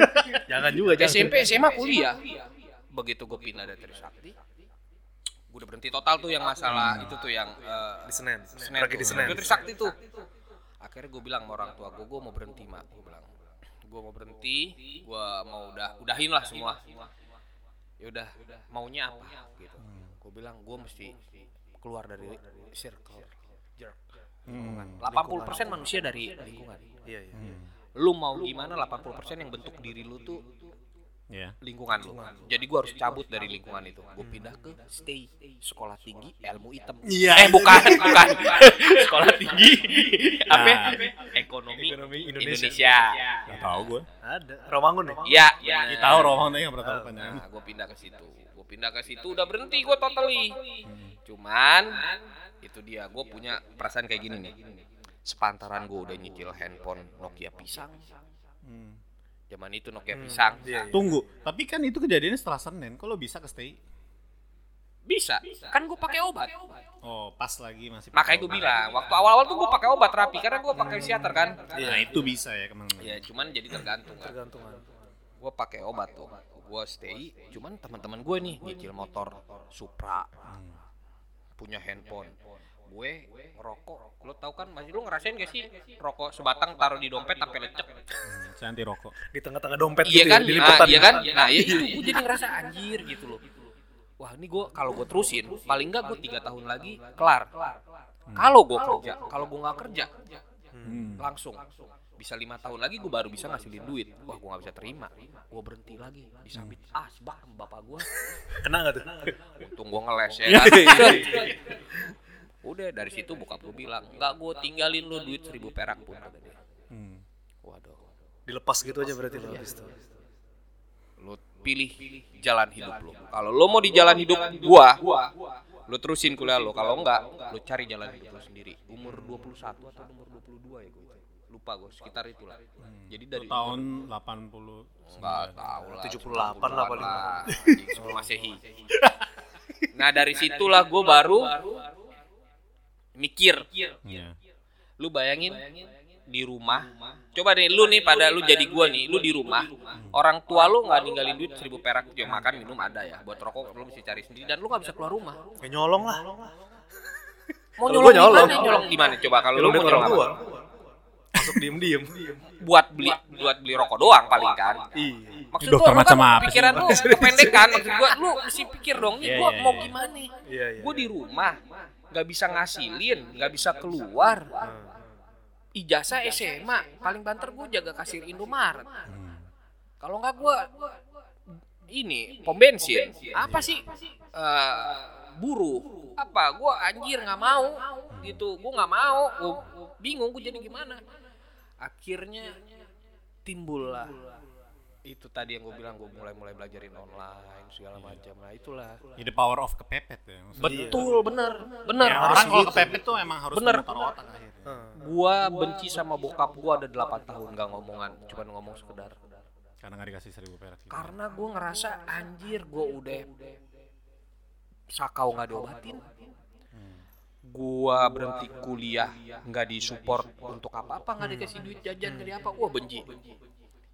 Jangan juga jangan. SMP SMA kuliah begitu gue pindah dari Trisakti gue udah berhenti total tuh yang masalah itu tuh yang eh, Di Senen. Senen Pergi tuh. di Senen. Gue Trisakti tuh. Akhirnya gue bilang sama orang tua gue, gue mau berhenti mak. Gue bilang, gue mau berhenti, gue mau udah udahin lah semua. Ya udah, maunya apa? Gitu. Gue bilang gue mesti keluar dari circle jerk. Hmm. 80% manusia dari lingkungan. Iya, iya. Lu mau gimana 80% yang bentuk diri lu tuh Ya. lingkungan lu. Jadi gua harus cabut dari lingkungan itu. Gue pindah ke stay sekolah tinggi ilmu hitam. Iya. Eh bukan, bukan. sekolah tinggi apa? Nah. Ekonomi, Ekonomi Indonesia. Indonesia. Nggak tahu gue. Ada. Romangun ya? Iya, iya. Kita tahu Rohong tapi nggak pernah tahu. Nah, gue pindah ke situ. Gue pindah ke situ udah berhenti gue totally. Cuman itu dia gue punya perasaan kayak gini nih. Sepantaran gue udah nyicil handphone Nokia pisang. Hmm. Zaman itu Nokia pisang. Iya, iya. Tunggu, tapi kan itu kejadiannya setelah Senin. Lo bisa ke stay? Bisa. Kan gue pakai obat. Oh, pas lagi masih. Makanya gue bilang, waktu awal-awal tuh gue pakai obat terapi karena gue pakai psikiater kan. Nah, itu bisa ya ke mana Ya cuman jadi tergantung kan. Tergantungan. Gue pakai obat tuh. Gue stay. Cuman teman-teman gue nih nyicil motor Supra. Punya handphone. Gue ngerokok. Lo tau kan masih lo ngerasain gak sih rokok sebatang taruh di dompet sampai lecek. Hmm, Saya anti rokok. Di tengah-tengah dompet Iya gitu kan? ya, Nah, dilipetan. iya kan? Nah, iya itu gue jadi ngerasa anjir gitu loh. Wah, ini gue kalau gue terusin, paling nggak gue tiga tahun lagi kelar. Kalau gue kerja, kalau gue nggak kerja, Hmm. langsung bisa lima tahun lagi gue baru bisa ngasilin duit. Wah, gue nggak bisa terima. Gue berhenti lagi, disambit asbak sama bapak gue. Kena nggak tuh? Untung gue ngeles ya. Iya, kan? Udah dari situ bokap gue bilang, nggak gue tinggalin lu duit seribu perak pun. Hmm. Waduh. Dilepas gitu aja berarti lo habis itu. lu pilih jalan hidup lu. Kalau lu mau di jalan hidup gua, lu terusin kuliah lu. Kalau enggak, lu cari jalan hidup lu sendiri. Umur 21 atau umur 22 ya gua. Lupa gua, sekitar itulah. Jadi dari Tahun 80 enggak tahu lah. 78 lah paling. Sebelum Masehi. Nah, dari situlah gua baru mikir. Iya. Lu bayangin di rumah coba deh lu nih pada lu jadi gua nih lu di rumah orang tua lu nggak ninggalin duit seribu perak ya makan minum ada ya buat rokok lu mesti cari sendiri dan lu nggak bisa keluar rumah Ya nyolong lah. mau nyolong, nyolong. gimana nyolong gimana coba kalau lu Nyolong mau nyolong Masuk diem-diem. buat beli buat beli rokok doang paling kan. Iya. maksud Dokter gua lu macam kan apa sih? pikiran lu kependekan maksud gua lu mesti pikir dong ini Iya, gua iya, mau iya. gimana Iya, iya. gua di rumah nggak bisa ngasilin nggak bisa keluar. Ijazah SMA paling banter gue jaga kasir Indomaret. Kalau nggak gue ini pom bensin. Apa sih? Eh, buruh. Apa? Gue anjir nggak mau. Gitu gue nggak mau. Gua bingung gue jadi gimana akhirnya timbul lah itu tadi yang gue bilang gue mulai mulai belajarin online segala macam nah itulah Jadi power of kepepet ya. maksudnya. betul bener bener Ya, orang kalau kepepet tuh emang harus Bener. otak akhirnya. gua benci sama bokap gua ada 8 tahun gak ngomongan cuman ngomong sekedar Karena nggak dikasih seribu perak. gitu. karena gua ngerasa anjir gua udah sakau nggak diobatin gua berhenti kuliah nggak disupport. Untuk apa apa nggak dikasih duit jajan di apa? Wah benci.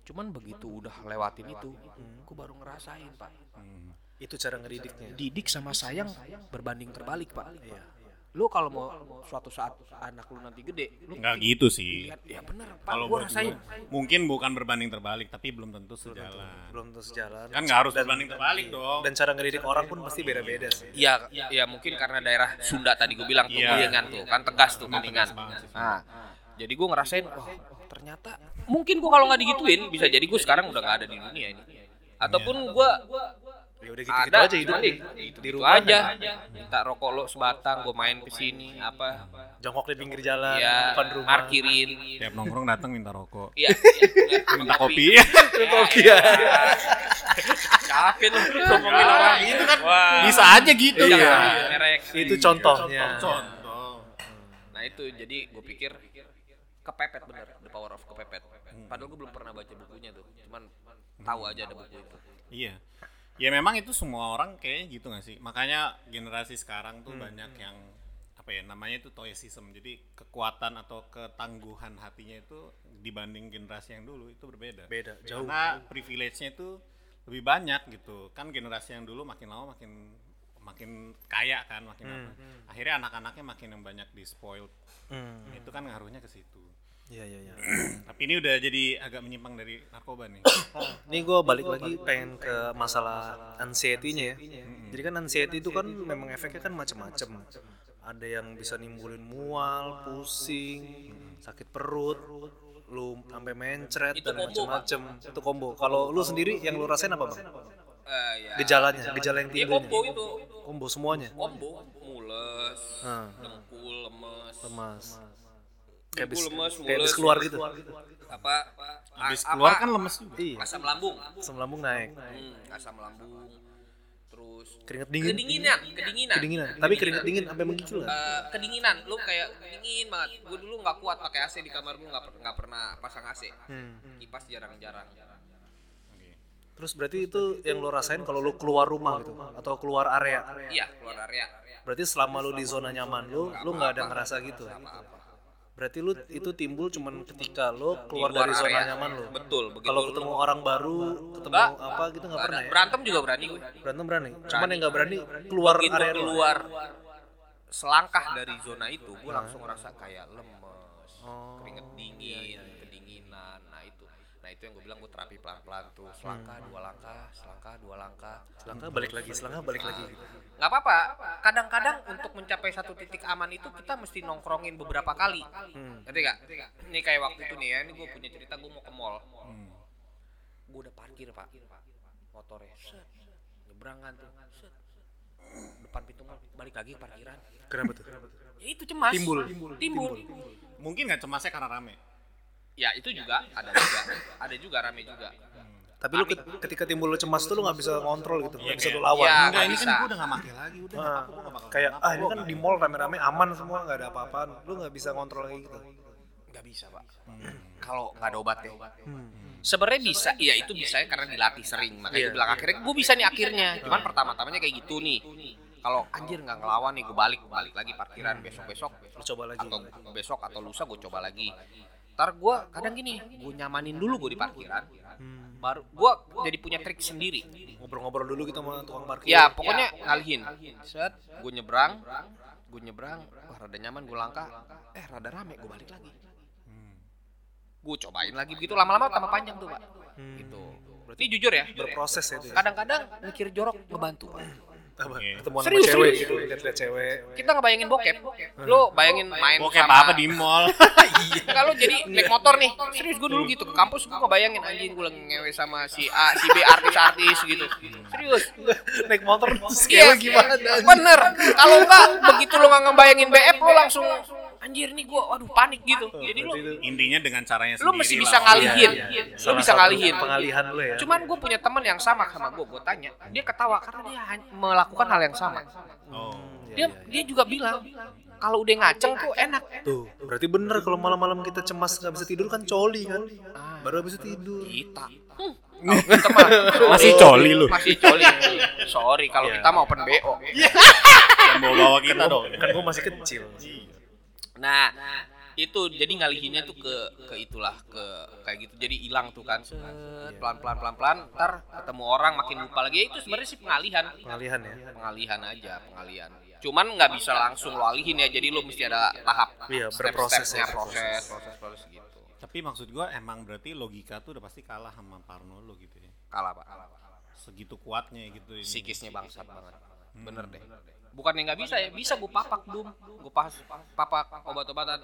Cuman begitu udah lewatin itu gua baru ngerasain pak. Hmm. Itu cara ngeridiknya. didik sama sayang berbanding terbalik pak lu kalau mau suatu saat anak lu nanti gede lu Nggak gitu sih. lihat ya bener pak Kalau gua rasain gua, mungkin bukan berbanding terbalik, tapi belum tentu sejalan. Belum tentu sejalan. Kan nggak harus berbanding terbalik dong. Dan cara ngedidik orang pun pasti beda-beda sih. Iya, ya mungkin karena daerah Sunda tadi gue bilang tuh Iya. kuningan tuh, kan tegas tuh Emang kuningan. Nah, jadi gue ngerasain, oh ternyata mungkin gue kalau nggak digituin bisa jadi gue sekarang udah nggak ada di dunia ini. Ataupun gue Ya udah gitu-gitu ada aja hidup. di, Di di rumah aja. Minta rokok lo sebatang, gue main ke sini apa, Jongkok di pinggir jalan, ya depan rumah. parkirin. Tiap nongkrong datang minta rokok. Iya, iya, Minta kopi. Kopi ya. Capek lu ngomongin orang itu kan. Wah. Bisa aja gitu. Iya. merek. Itu contohnya. Contoh. Nah itu jadi gue pikir kepepet bener the power of kepepet. Padahal gue belum pernah baca bukunya tuh, cuman tahu aja ada buku itu. Iya. Ya memang itu semua orang kayaknya gitu gak sih? Makanya generasi sekarang Hmm, tuh banyak yang apa ya namanya itu toyism jadi kekuatan atau ketangguhan hatinya itu dibanding generasi yang dulu itu berbeda. Beda, jauh. karena privilege-nya itu lebih banyak gitu. Kan generasi yang dulu makin lama makin makin kaya kan makin apa. akhirnya anak-anaknya makin yang banyak di spoiled Hmm. itu kan ngaruhnya ke situ Iya iya iya. tapi ini udah jadi agak menyimpang dari narkoba nih Ini gue balik lagi pengen ke masalah anxiety-nya ya. Jadi kan anxiety itu kan memang efeknya kan macam-macam. Ada yang bisa nimbulin mual, pusing, sakit perut, lu sampai mencret Itu dan combo, macam-macam. Itu combo. Kalau lu sendiri yang lu rasain apa bang? Eh, ya. Gejalanya, gejala yang Dia timbulnya. combo itu. Combo semuanya. Combo, mules, dengkul, lemes, lemas. Kayak habis, lemes, kayak habis keluar gitu. apa, habis a- keluar apa, kan lemes juga Iya, asam lambung, asam lambung naik. hmm, asam lambung, terus Keringet dingin. kedinginan, kedinginan, Kedinginan. Tapi keringet dingin sampai menggigil lah. Eh, kedinginan, lu kayak dingin banget. Gue dulu nggak kuat pakai AC di kamar gue nggak per- nggak pernah pasang AC, Hmm. kipas jarang-jarang. Terus berarti itu yang lo rasain kalau lo keluar rumah gitu atau keluar area. Iya, keluar area. Berarti selama lo di zona nyaman lo, lo nggak ada ngerasa gitu. Apa-apa. Berarti lo itu timbul cuman ketika lo keluar dari zona area. nyaman lo. Betul, begitu. Kalau lu- ketemu orang baru, ketemu Nggak. apa gitu nggak pernah ya. Berantem juga berani gue. Berantem berani. Cuman yang nggak berani keluar Begitu area lo. keluar selangkah dari zona itu, gue langsung ngerasa kayak lemes, Oh, keringet dingin, kedinginan. Nah itu, nah itu yang gue bilang gue terapi pelan-pelan tuh, selangkah dua langkah, selangkah dua langkah. Selangkah balik lagi, selangkah balik lagi. gitu. Nggak apa-apa. Kadang-kadang untuk mencapai satu titik aman itu kita mesti nongkrongin beberapa kali. Hmm. ngerti gak? ini kayak waktu itu nih ya ini gue punya cerita gue mau ke mall. Hmm. gue udah parkir pak. Motornya. Set. Nyebrang kan tuh. Set. Depan pintu mall. Balik lagi parkiran. Kenapa tuh? ya itu cemas. Timbul. timbul, mungkin nggak cemasnya karena rame. Ya itu juga ada juga. Ada juga rame juga Tapi lu ket- ketika timbul lo cemas tuh lo nggak bisa ngontrol gitu, nggak bisa kayak- lo lawan. Iya, enggak nggak ini bisa. kan gue udah nggak pakai lagi udah nggak Nah, nggak bakal kayak ah ini kan di mall rame-rame aman semua nggak ada apa-apaan. Lu nggak bisa ngontrol kayak gitu. nggak bisa pak kalau nggak ada obatnya sebenarnya bisa iya itu bisa ya karena dilatih sering makanya Iya, gue bilang akhirnya gue bisa nih akhirnya cuman pertama-tamanya kayak gitu nih kalau anjir nggak ngelawan nih gue balik balik lagi parkiran besok besok Lu coba lagi. atau besok atau lusa gue coba lagi ntar gue kadang gini gue nyamanin dulu gue di parkiran Hmm. baru gue jadi punya trik sendiri. Ngobrol-ngobrol dulu gitu sama tukang parkir. ya pokoknya ngalihin. set gue nyebrang. Gue nyebrang. Wah rada nyaman gue langkah eh rada rame gue balik lagi. Hmm. gue cobain lagi begitu. Lama-lama tambah panjang tuh pak. Hmm. gitu. Ini jujur ya. Berproses ya ya. kadang-kadang mikir jorok ngebantu pak Apa? Iya. Ketemuan sama Serius, cewek serius. gitu, lihat-lihat cewek. kita ngebayangin bokep lo bayangin main Bokep sama apa di mall kalau jadi naik motor nih serius gue dulu gitu ke kampus gue ngebayangin anjing gue lagi ngewe sama si A si B artis-artis gitu serius Naik motor terus Iya, cewek gimana? bener kalau enggak begitu lo nggak ngebayangin BF lo langsung anjir nih gue waduh panik gitu jadi lo intinya dengan caranya lo mesti lah. bisa ngalihin Iya, iya, iya. lo Salah bisa ngalihin Pengalihan lu ya. cuman gue punya teman yang sama sama gue gue tanya dia ketawa karena dia melakukan hal yang sama oh dia dia juga bilang kalau udah ngaceng tuh enak Tuh, berarti bener kalau malam-malam kita cemas nggak bisa tidur kan coli kan? Ah. Baru bisa tidur. kita Hmm. Kalau kita mah Masih coli lu. masih coli sorry kalau Iya. kita mau open bo Jangan bawa-bawa kita dong Kan gua masih kecil. Nah itu jadi ngalihinnya tuh ke ke itulah ke kayak gitu. Jadi hilang tuh kan. Set pelan pelan pelan pelan ntar ketemu orang makin lupa lagi. Ya itu sebenarnya sih pengalihan. Pengalihan ya. pengalihan aja pengalihan. Cuman nggak bisa langsung lo alihin ya jadi lo mesti ada tahap. Iya, step-stepnya, berproses ya, proses proses proses gitu. Tapi maksud gua emang berarti logika tuh udah pasti kalah sama Parno lo gitu ya? Kalah pak. Segitu kuatnya gitu ini. psikisnya bangsat banget bener deh. Bukan yang nggak bisa ya. Bisa gue papak dum. Gue pas papak obat-obatan.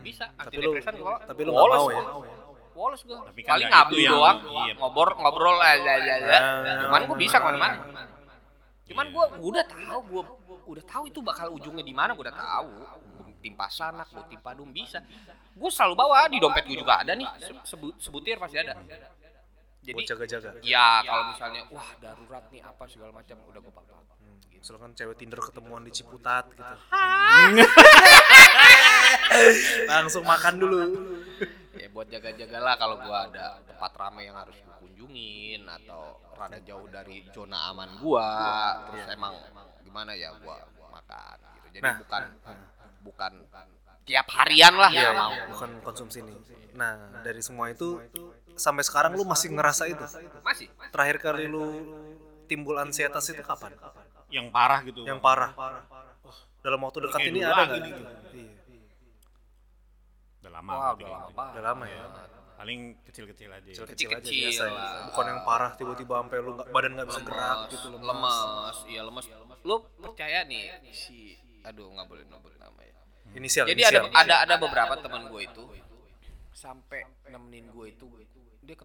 Bisa. Tapi lu antidepresan gue tapi lu nggak mau ya. Woles gue Tapi kan paling nggak ngablu itu yang- doang. iya. ngobrol ngobrol aja aja aja cuman gue bisa ke mana-mana. Cuman Iya. gue udah tahu gue udah tahu itu bakal ujungnya di mana gue udah tahu. Gua timpa sanak gue timpa dum bisa. Gue selalu bawa di dompet gue juga ada nih. Se- sebut sebutir pasti ada. Jadi jaga-jaga. ya kalau misalnya wah darurat nih apa segala macam udah gue pakai Misalkan kan cewek Tinder ketemuan di Ciputat gitu. Langsung makan dulu. ya buat jaga-jagalah kalau gua ada tempat ramai yang harus gua kunjungi kunjungin atau rada jauh dari zona aman gua terus emang gimana ya gua makan gitu jadi Nah. bukan bukan tiap harian lah Iya, nggak mau bukan konsumsi nih. Nah, dari semua itu sampai sekarang lu masih ngerasa itu. masih Terakhir kali lu timbul ansietas itu kapan? Yang parah gitu. Yang parah. Dalam waktu dekat Kayak ini ada nggak gitu. Iya. Udah lama. berarti udah lama. Udah lama ya. Paling kecil-kecil aja. Kecil-kecil biasa ya. lah. Bukan yang parah tiba-tiba sampai lu nggak badan nggak bisa gerak gitu lemes. lemes iya lemes lu percaya nih si aduh nggak boleh nyebut nama ya Inisial. jadi ada inisial. ada ada beberapa teman gue itu sampai nemenin gue itu dia ke,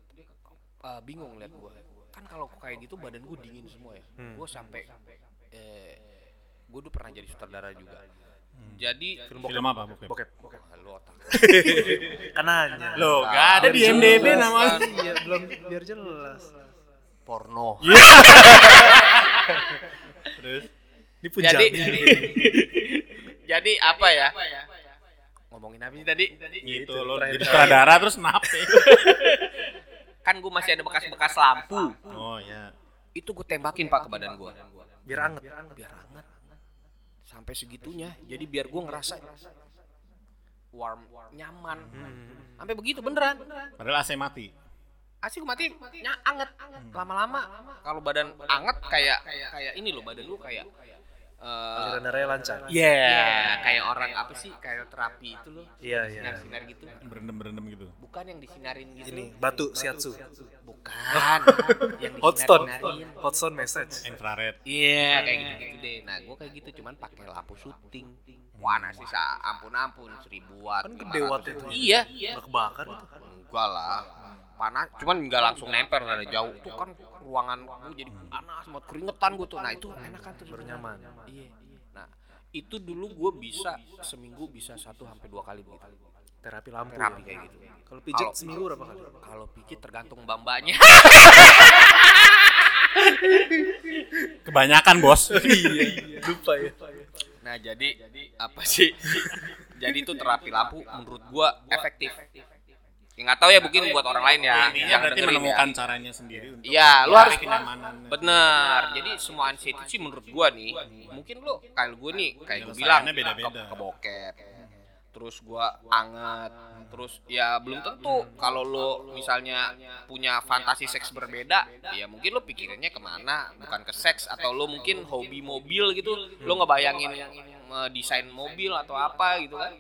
uh, bingung lihat gue kan kalau kayak gitu badan gue dingin semua ya Hmm. gue sampai eh, gue dulu pernah jadi sutradara juga jadi Film Film apa? Bokep. Bokep. Wah, lu otak Kan nanya. Loh, gak ada di Biar MDB namanya. Iya, belum biar jelas. porno Terus Ini jadi Punjabi. jadi apa ya ngomongin apa sih tadi gitu Gitu, lo jadi sutradara terus nape? kan gue masih ada bekas-bekas lampu Oh ya. itu gue tembakin pak ke badan gue Biar anget. biar hangat sampai segitunya. Jadi biar gue ngerasa warm nyaman. Sampai begitu beneran. Padahal AC mati. asik mati nya anget. Lama-lama. Kalau badan anget kayak kayak ini loh badan lu kayak Aliran darahnya lancar. Iya, kayak orang apa sih kayak terapi itu loh Iya, iya. sinar-sinar gitu Berendam-berendam gitu. bukan yang disinarin gitu Ini batu shiatsu. bukan yang Hot stone. disinar-sinarin. Hot stone message. Infrared. Iya kayak gitu gitu deh. Nah gue kayak gitu cuman pakai lampu syuting. Panas sih sa ampun ampun seribu watt. Kan gede 500. watt itu. Iya. Itu. Enggak lah. Panas, cuman nggak langsung nempel dari jauh. Tuh kan ruangan gue jadi panas, mau keringetan gue tuh. Nah itu enak kan tuh. Iya. Nah itu dulu gue bisa seminggu bisa satu sampai dua kali begitu. Terapi lampu. Terapi ya. kayak gitu. Kalau pijat Kalau- seminggu berapa kali? Kalau pijit tergantung bambanya. Kebanyakan bos. Iya, lupa ya. Nah jadi apa sih? jadi itu terapi lampu menurut gua efektif. Ya nggak tahu ya mungkin buat orang lain ya. Intinya yang berarti dengerin menemukan ya. caranya sendiri untuk Iya, lu harus kenyamanan. bener. Jadi semua anxiety sih menurut gua nih, mungkin lu kayak gue nih, kayak gue bilang Penyelesaiannya beda-beda. ke, ke bokep. Terus gua anget, terus ya belum tentu kalau lu misalnya punya fantasi seks berbeda, ya mungkin lu pikirannya ke mana, bukan ke seks atau lu mungkin hobi mobil gitu, lu ngebayangin eh, desain mobil atau apa gitu kan.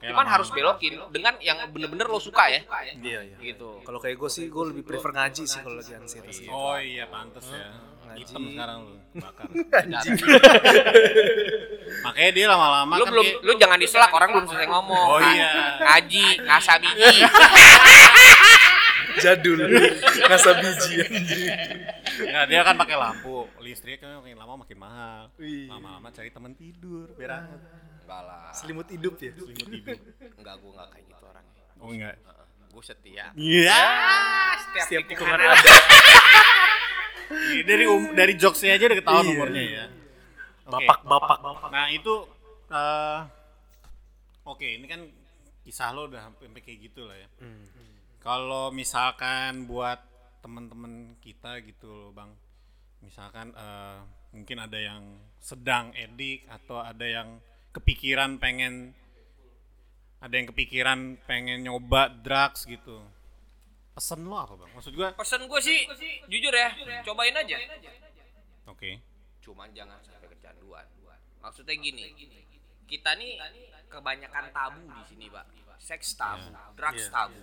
Makanya Cuman lama- harus belokin dengan yang bener-bener lo suka ya. Iya, iya. Gitu. Kalau kayak gue sih, gue lebih prefer ngaji sih kalau lagi ansietas. gitu. Oh iya pantes ya. Ngaji. Hitam sekarang lu bakar. Anjing. Makanya dia lama-lama lu kan belum lu jangan diselak orang belum selesai ngomong Oh iya. ngaji ngasah biji Jadul. Ngasah biji anjing. Nggak, dia kan pakai lampu. Listrik kan makin lama makin mahal. Lama-lama cari teman tidur, biar lah Selimut hidup ya. Selimut tidur. enggak gua enggak kayak gitu orangnya Oh enggak. gue setia Iya. setiap, Setiap tikungan ada Iya, dari um, dari jokesnya aja udah ketahuan Iya. umurnya ya. Oke. Bapak, bapak. Nah itu eh oke ini kan kisah lo udah sampai kayak gitu lah ya. Hmm. Kalau misalkan buat temen-temen kita gitu loh bang, misalkan eh, mungkin ada yang sedang edik atau ada yang kepikiran pengen ada yang kepikiran pengen nyoba drugs gitu. Pesen lo apa bang? Maksud gua? pesen gue sih jujur ya cobain aja Oke. cuman jangan sampai kecanduan maksudnya gini kita nih kebanyakan tabu di sini pak seks tabu drugs Iya. tabu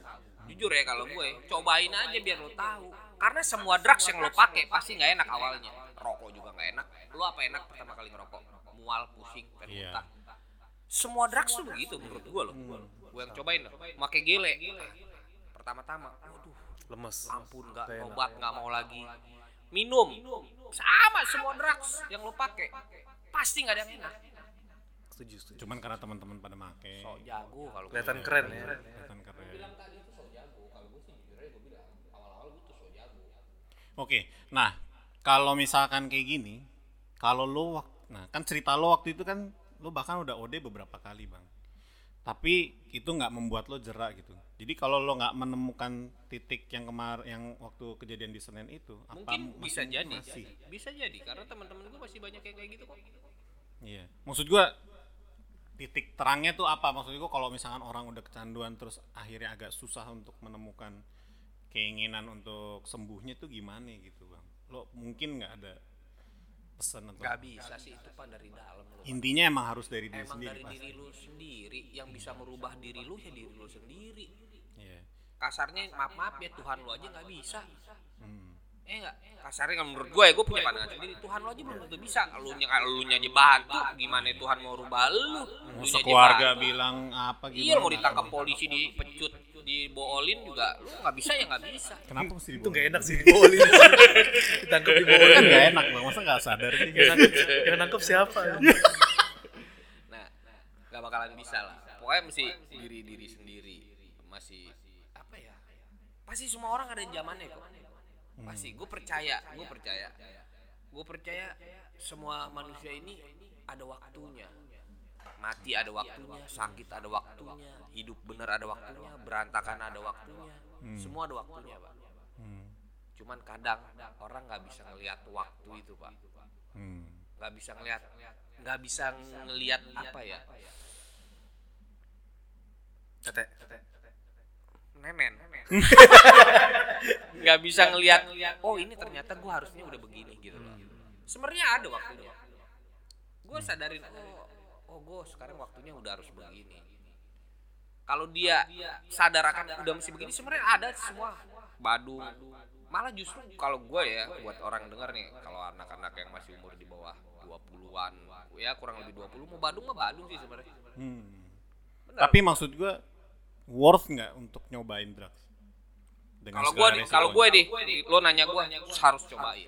jujur ya kalau gue cobain aja biar lo tahu karena semua drugs yang lo pakai pasti nggak enak awalnya rokok juga nggak enak lo apa enak pertama kali ngerokok mual pusing pengen Iya. Semua drugs tuh begitu menurut gue loh. Gue yang cobain loh. Pakai gele pertama-tama. Waduh. Lemes. ampun nggak obat nggak mau lagi. Minum. Sama semua drugs yang lo pakai pasti nggak ada yang enak. Setuju, setuju. Cuman karena teman-teman pada make. so jago kalau Kelihatan keren ya. Kelihatan keren. Oke, nah kalau misalkan kayak gini, kalau lo nah kan cerita lo waktu itu kan lo bahkan udah OD beberapa kali bang, tapi itu nggak membuat lo jerak gitu. Jadi kalau lo nggak menemukan titik yang kemar yang waktu kejadian di Senin itu, apa mungkin bisa masih- jadi masih? bisa jadi karena teman-teman gue masih banyak yang kayak gitu kok Iya. Maksud gua titik terangnya tuh apa? Maksud gua kalau misalkan orang udah kecanduan terus akhirnya agak susah untuk menemukan keinginan untuk sembuhnya tuh gimana gitu, Bang? Lo mungkin nggak ada pesan atau nggak bisa sih itu pak dari dalam lo intinya emang harus dari diri emang sendiri dari pasti. diri lu sendiri yang bisa merubah diri lu ya diri lu sendiri Iya. kasarnya maaf maaf ya Tuhan lu aja nggak bisa Hmm. Eh enggak kasarnya kalau menurut gue ya gue punya pandangan sendiri. Tuhan lu aja belum tentu bisa. Kalau nya lu nya aja batu gimana Tuhan mau rubah lu? Mau Lu sekeluarga batu. bilang apa gimana? iya lu mau ditangkap polisi dipecut diboolin juga lu nggak bisa ya nggak bisa. Kenapa mesti itu nggak enak sih dibolin ditangkap kan dibolin nggak enak bang, masa nggak sadar sih? yang nangkep, yang nangkep siapa? Nah nggak bakalan bisa lah. Pokoknya mesti diri diri sendiri. Masih apa ya? Pasti semua orang ada zamannya kok pasti gue percaya gue percaya. Gue percaya semua manusia ini ada waktunya. Mati ada waktunya sakit ada waktunya hidup benar ada waktunya berantakan ada waktunya. Semua ada waktunya pak. Hmm. cuman kadang orang nggak bisa ngelihat waktu itu pak. Hmm. nggak bisa ngelihat nggak bisa ngelihat apa ya? Tete. Nemen nggak bisa ngelihat oh ini ternyata gue harusnya udah begini gitu loh. Sebenarnya ada waktunya gue sadarin oh oh gue sekarang waktunya udah harus begini. Kalau dia sadar akan udah mesti begini sebenarnya ada semua Badung malah justru kalau gue ya buat orang denger nih kalau anak-anak yang masih umur di bawah 20-an ya kurang lebih 20 mau Badung mah Badung sih sebenarnya. Hmm. Bener. Tapi maksud gua worth nggak untuk nyobain drugs? Dengan kalau gue kalau gue deh lo nanya gue harus cobain.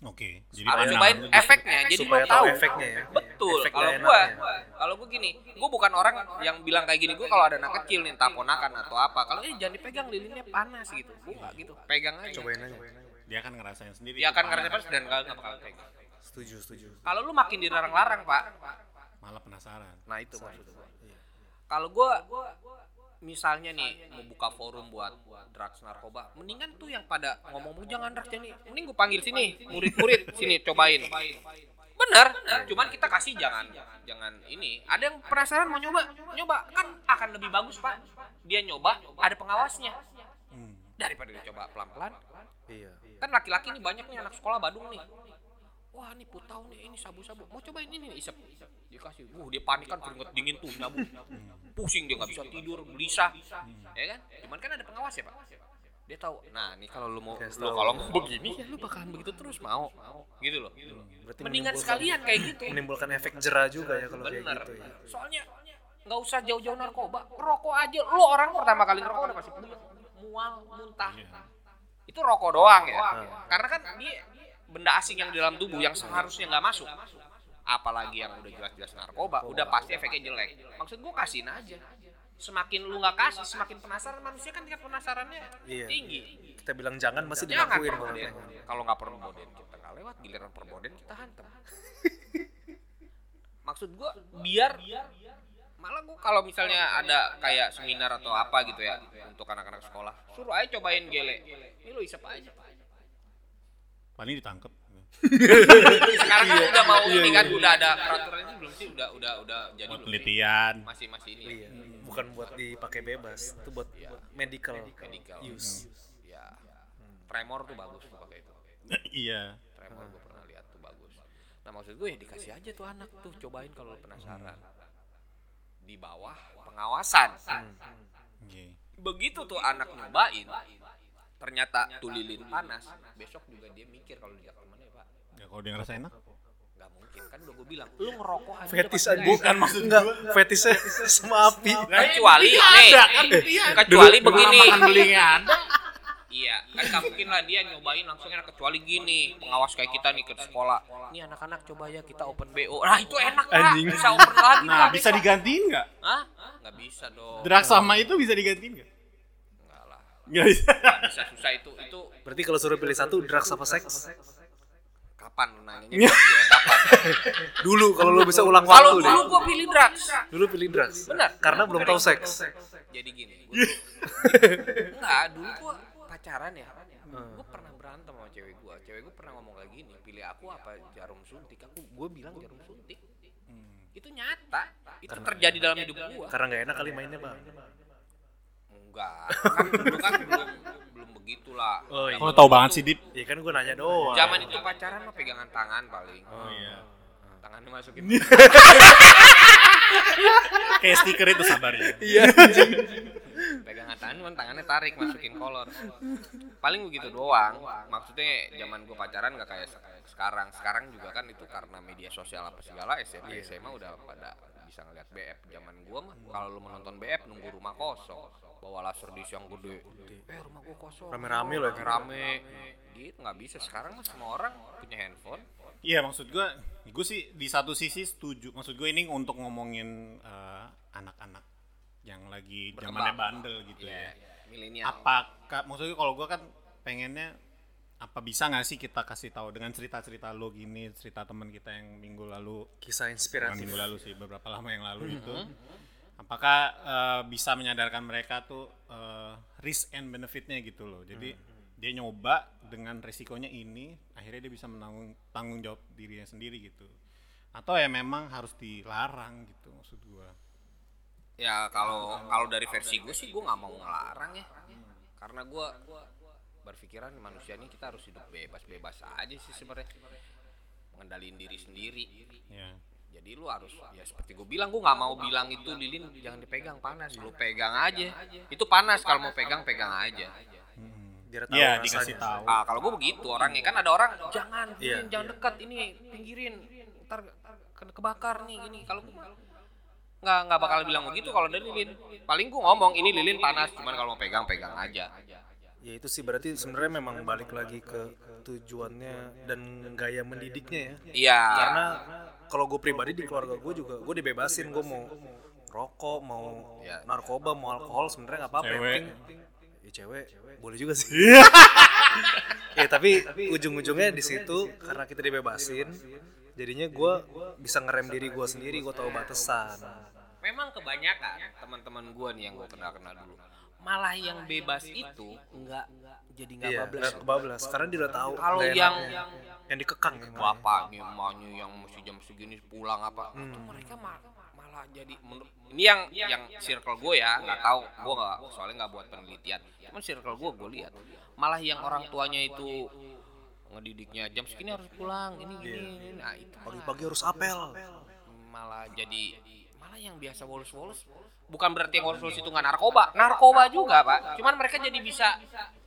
Oke, jadi harus cobain justru- efeknya jadi supaya lo tahu. efeknya ya. Betul Efek kalau gue enaknya. kalau gue gini gue bukan orang yang bilang kayak gini gue kalau ada anak kecil nih entah ponakan atau apa kalau eh jangan dipegang lilinnya panas gitu. Gue nggak gitu pegang aja. Cobain aja. Dia akan ngerasain sendiri. dia akan panas. ngerasa panas dan nggak nggak bakal pegang. Setuju setuju. Kalau lu makin dilarang-larang pak. Malah penasaran. nah itu maksud gue kalau gue misalnya nih mau buka forum buat drugs narkoba mendingan tuh yang pada ngomong jangan drugs ini. Mending gue panggil sini murid-murid sini cobain. Bener cuman kita kasih jangan jangan ini. Ada yang penasaran mau nyoba? Nyoba. Kan akan lebih bagus pak. Dia nyoba ada pengawasnya. Hmm. daripada dia coba pelan-pelan. Iya. Kan laki-laki nih banyak nih anak sekolah Badung nih wah nih putau nih ini sabu-sabu. Mau cobain ini nih isep. Dikasih. Uh dia panik kan keringet dingin tuh nyabu. Pusing dia nggak bisa tidur gelisah. Ya kan? Cuman kan ada pengawas ya pak? Dia tahu nah nih kalau lu mau lu kalau mau begini ya lu bakalan begitu terus mau. Gitu loh. Berarti mendingan sekalian kayak gitu. menimbulkan efek jerah juga ya kalau kayak gitu ya. Soalnya nggak usah jauh-jauh narkoba. Rokok aja. Lu orang pertama kali ngerokok udah pasti mual muntah. Itu rokok doang ya? Karena kan dia benda asing yang di dalam tubuh yang seharusnya nggak masuk. Apalagi yang udah jelas-jelas narkoba udah pasti efeknya jelek. Maksud gua kasihin aja. Semakin lu nggak kasih semakin penasaran manusia kan tingkat penasarannya Iya. tinggi. Kita bilang jangan masih dilakuin kalau nggak perboden kita nggak lewat. Giliran perboden kita hantam maksud gua biar malah gua kalau misalnya ada kayak seminar atau apa gitu ya untuk anak-anak sekolah suruh aja cobain gele. Ini lo isep aja Paling ditangkep. sekarang kan udah mau ini kan udah ada peraturan ini belum sih? Udah udah udah jadi Buat penelitian. masih masih ini iya. Bukan buat dipakai bebas itu buat medical medical. use. Ya tremor tuh bagus tuh pakai itu. Iya. tremor gue pernah lihat tuh bagus. Nah maksud gue ya dikasih aja tuh anak tuh cobain kalau penasaran. Di bawah pengawasan. Oke. begitu tuh anak nyobain ternyata tuh lilin panas. besok juga dia mikir kalau dia temennya pak. Ya kalau dia ngerasa enak. nggak mungkin. Kan udah gue bilang. Lu ngerokok aja fetis aja bukan maksud enggak fetisnya sama api. kecuali nih kecuali begini. iya kan nggak mungkin lah dia nyobain langsung enak. Kecuali gini pengawas kayak kita nih ke sekolah. Nih anak-anak coba ya kita open bo nah itu enak Anjing. bisa open lagi Nah, bisa digantiin nggak? Hah? nggak bisa dong. Drugs sama itu bisa digantiin nggak? Nggak bisa. bisa susah itu itu berarti kalau suruh pilih satu drugs apa seks? Kapan lu nanyanya kapan? Dulu kalau lu bisa ulang kalau waktu deh. dulu gua pilih drugs. Dulu pilih drugs. Benar. karena belum tahu seks. jadi gini gua tuh- enggak dulu gua pacaran ya. Gue pernah berantem sama cewek gua. Cewek gua pernah ngomong kayak gini pilih aku apa jarum suntik? Aku gue bilang jarum suntik. Itu nyata. Itu terjadi dalam hidup gua. Karena nggak enak kali mainnya bang. Enggak kan dulu kan belum belum begitulah Oh, iya. Kalau tahu banget sih, Dip. Iya kan gue nanya doang. zaman itu pacaran mah pegangan tangan paling Oh iya. tangannya masukin Kayak stiker itu sabar ya. Iya. pegangan tangan cuman tangannya tarik masukin kolor paling begitu doang maksudnya zaman gue pacaran gak kayak se- sekarang sekarang juga kan itu karena media sosial apa segala SMP SMA udah pada bisa ngeliat BF zaman gue mah kalau lu menonton BF nunggu rumah kosong bawa laser disc yang gede. Eh rumah gue kosong. Rame-rame lagi. rame gitu nggak bisa. Sekarang mah semua orang punya handphone. Iya maksud gue, gue sih di satu sisi setuju. Maksud gue ini untuk ngomongin eh, anak-anak yang lagi zamannya bandel gitu ya ya. milenial. Apakah maksudnya kalau gue kan pengennya apa bisa nggak sih kita kasih tahu dengan cerita-cerita lo gini, cerita teman kita yang minggu lalu, Kisah inspiratif. minggu lalu sih, beberapa lama yang lalu itu, apakah eh, bisa menyadarkan mereka tuh eh, risk and benefitnya gitu loh. Jadi dia nyoba dengan resikonya ini, akhirnya dia bisa menanggung tanggung jawab dirinya sendiri gitu. Atau ya memang harus dilarang gitu maksud gua. ya kalau kalau dari versi gue sih gue nggak mau ngelarang ya karena gue berpikiran manusia ini kita harus hidup bebas bebas aja sih sebenarnya mengendaliin diri sendiri Ya. Jadi lu harus ya seperti gue bilang gue nggak mau bilang itu lilin jangan dipegang panas. Lu pegang aja. Itu panas kalau mau pegang pegang aja. Biar tahu Iya, rasanya. dikasih tahu. ah kalau gue begitu orangnya. Kan ada orang jangan Iya. Lilin, jangan dekat ini pinggirin. Ntar ke- kebakar nih gini kalau gua- nggak nggak bakal bilang begitu kalau dari lilin. Paling gue ngomong ini lilin panas cuman kalau mau pegang pegang aja Ya itu sih berarti sebenarnya memang balik lagi ke tujuannya dan gaya mendidiknya ya. iya Karena kalau gue pribadi di keluarga gue juga gue dibebasin gue mau rokok mau Ya. narkoba mau alkohol sebenarnya nggak apa-apa. yang Cewek. penting- Ya cewek boleh juga sih. ya tapi ujung-ujungnya di situ karena kita dibebasin jadinya gue bisa ngerem diri gue sendiri gue tahu batasan. memang kebanyakan teman-teman gue nih yang gue kenal kenal dulu malah yang bebas itu nggak jadi nggak Iya, bablas nggak kebablas karena dia udah tahu. kalau yang enaknya. yang dikekang ya. bapaknya emaknya yang masih jam segini pulang apa Hmm. itu mereka ma- malah jadi ini yang yang circle gue ya nggak tahu gue nggak soalnya nggak buat penelitian cuman circle gue gue lihat malah yang orang tuanya itu ngedidiknya jam segini harus pulang ini gini, Iya. ini. nah itu Pagi-pagi harus apel. malah jadi malah yang biasa bolos-bolos bukan berarti yang bolos-bolos itu nggak narkoba narkoba juga pak cuman mereka jadi bisa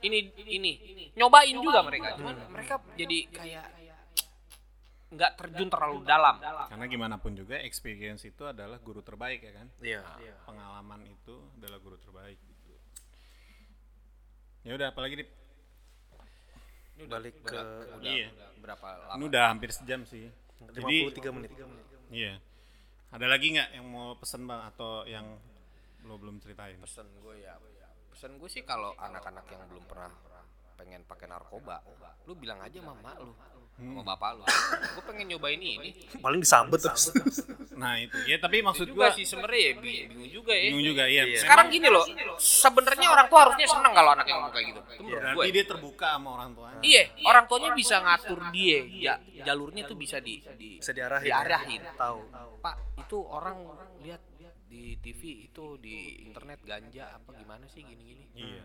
ini ini nyobain juga mereka cuman mereka jadi kayak nggak terjun terlalu dalam Karena gimana pun juga experience itu adalah guru terbaik ya kan. Iya. Pengalaman itu adalah guru terbaik gitu. Ya udah apalagi Dip? Balik ke udah, Iya. berapa Ini lama udah hampir sejam sih. Jadi 53 menit. iya. Ada lagi nggak yang mau pesen bang atau yang lo belum ceritain? pesan gue ya pesan gue sih kalau anak-anak yang belum pernah pengen pakai narkoba lu bilang aja sama mak lu sama bapak lu gue pengen nyobain ini Paling disambet terus. Nah itu ya tapi maksud juga gua sih sebenarnya ya bi- bingung juga ya bingung juga ya. sekarang gini loh sebenarnya orang tua harusnya seneng kalau anaknya ngomong kayak gitu itu menurut gue Berarti dia terbuka sama orang tuanya. iya orang tuanya bisa ngatur dia ja- jalurnya tuh bisa di, di Bisa diarahin. diarahin. Tahu. pak itu orang lihat di TV itu di internet ganja apa gimana sih gini-gini. Iya.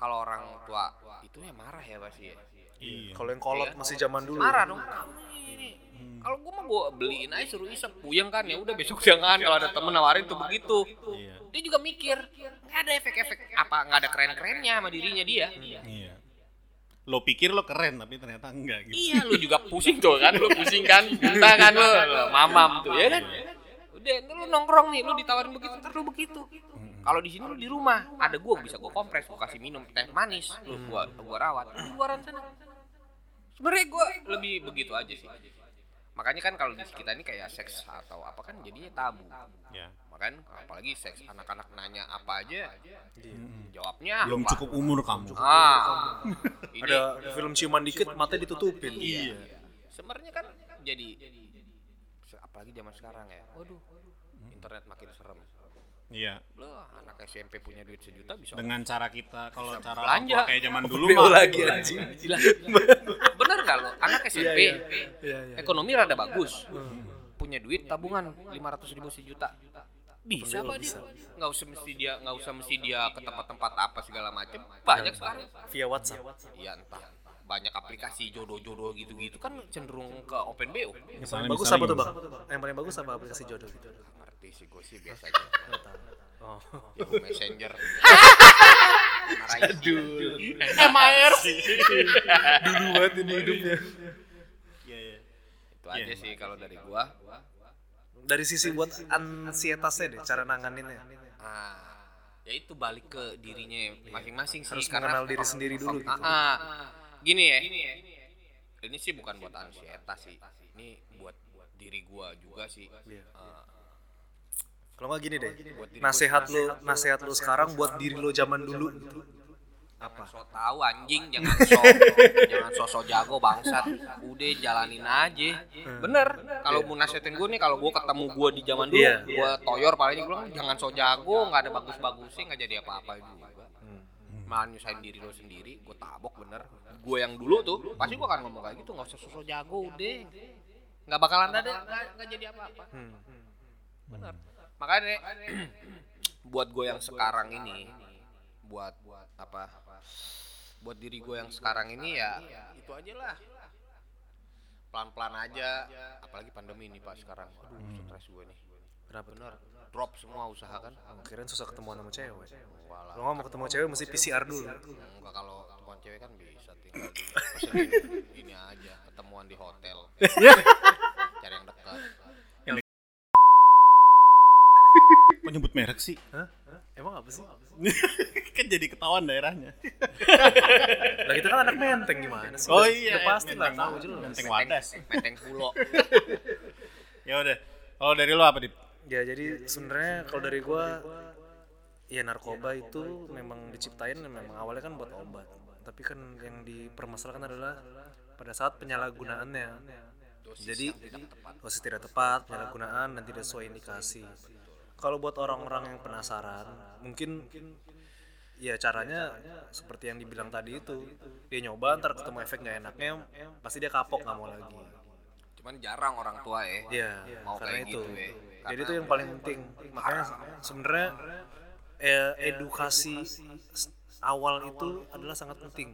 kalau orang tua itu ya marah ya pasti ya. Iya. Kalau yang kolot masih zaman dulu. marah dong. Kamu ini. Kalau gua mah gua beliin aja suruh isep. Puyeng kan ya udah besok jangan kalau ada temen nawarin tuh begitu. Iya. dia juga mikir nggak ada efek-efek apa nggak ada keren-kerennya sama dirinya dia. Iya. Lo pikir lo keren tapi ternyata enggak gitu. iya lu juga pusing tuh kan lu pusing kan. Kita kan lu lu mamam tuh ya kan udah ntar lu nongkrong nih lu ditawarin begitu ntar lu begitu. kalau di sini lu di rumah ada gua bisa gua kompres gua kasih minum teh manis lu gua gua rawat. Di luaran sana. Sebenarnya gua lebih begitu aja sih. Makanya kan kalau di kita ini kayak seks atau apa kan jadinya tabu. Ya. makanya apalagi seks anak-anak nanya apa aja jawabnya Belum apa? cukup umur kamu. ah ini Ada film ciuman dikit mata ditutupin. Iya. Sebenarnya kan jadi apalagi zaman sekarang ya. Waduh. Internet makin serem. Iya. Loh, anak SMP punya duit sejuta bisa Dengan cara kita kalau Bisa cara belanja. kayak zaman dulu mah lagi anjing. Gila. Bener gak lo? Anak SMP, Iya, iya, iya. ekonomi rada bagus, punya duit tabungan 500 ribu sejuta. Bisa apa dia? Nggak usah mesti dia, nggak usah mesti dia ke tempat-tempat apa segala macem. Banyak sekarang. Via WhatsApp. Iya entah. Banyak aplikasi jodoh-jodoh gitu-gitu kan cenderung ke open BO. misalnya Bagus misalnya apa tuh, gini. Bang? Yang paling bagus apa aplikasi jodoh gitu? Ngerti sih gue sih biasa aja. Nggak tahu. Oh. Yahoo Messenger. Aduh. MAR. Dulu banget ini hidupnya. Iya, iya. Itu aja sih kalau dari gua. Dari sisi buat ansietasnya deh, cara nanganinnya. Ah, ya itu balik ke dirinya masing-masing sih Harus karena mengenal diri sendiri dulu gitu. Ah, ah. Gini ya. Ini sih bukan buat ansietas sih. Ini buat diri gua juga sih. Iya. Ah, Kalau nggak gini deh, nasihat lu, nasihat lu sekarang buat diri lu zaman dulu gitu. apa? So tahu anjing jangan so jangan sosok jago bangsat. Udah jalanin aja. Bener. Kalau mau nasihatin gue nih kalau gue ketemu gue di zaman dulu, Iya. gue toyor palingnya gue bilang jangan so jago, nggak ada bagus-bagusnya, nggak jadi apa-apa juga. Malah nyusahin diri lo sendiri gue tabok bener. Gue yang dulu tuh pasti gue akan ngomong kayak gitu nggak usah sosok jago udah. Nggak bakalan ada. Nggak jadi apa-apa. Hmm. bener. Makanya buat gue yang sekarang ini buat apa buat diri gue yang sekarang ini ya itu aja lah. Pelan-pelan aja apalagi pandemi ini pak sekarang. Aduh stres gue nih Kenapa tuh? bener drop semua usaha kan Kirain susah ketemuan sama cewek. Walah. Mau ketemu cewek mesti PCR dulu. Enggak kalau temuan cewek kan bisa tinggal di ini aja ketemuan di hotel. Cari yang dekat. Kok nyebut merek sih? Hah? Emang apa sih? kan jadi ketahuan daerahnya. Lah kita kan anak menteng gimana sih? Oh iya, udah pasti lah tahu jelas. Menteng Wadas. Menteng Pulo. Ya udah. Kalau dari lo apa, Dip? Ya jadi sebenarnya kalau dari gua ya narkoba itu memang diciptain memang awalnya kan buat obat. Tapi kan yang dipermasalahkan adalah pada saat penyalahgunaannya. Jadi dosis tidak tepat, penyalahgunaan dan tidak sesuai indikasi. Kalau buat orang-orang yang penasaran, mungkin ya caranya seperti yang dibilang tadi itu dia nyoba ntar ketemu efek nggak enaknya pasti dia kapok nggak mau lagi Cuman jarang orang tua ya. Iya, Mau karena kayak itu. gitu ya. Jadi itu yang paling penting. Makanya sebenarnya eh, edukasi awal itu adalah sangat penting.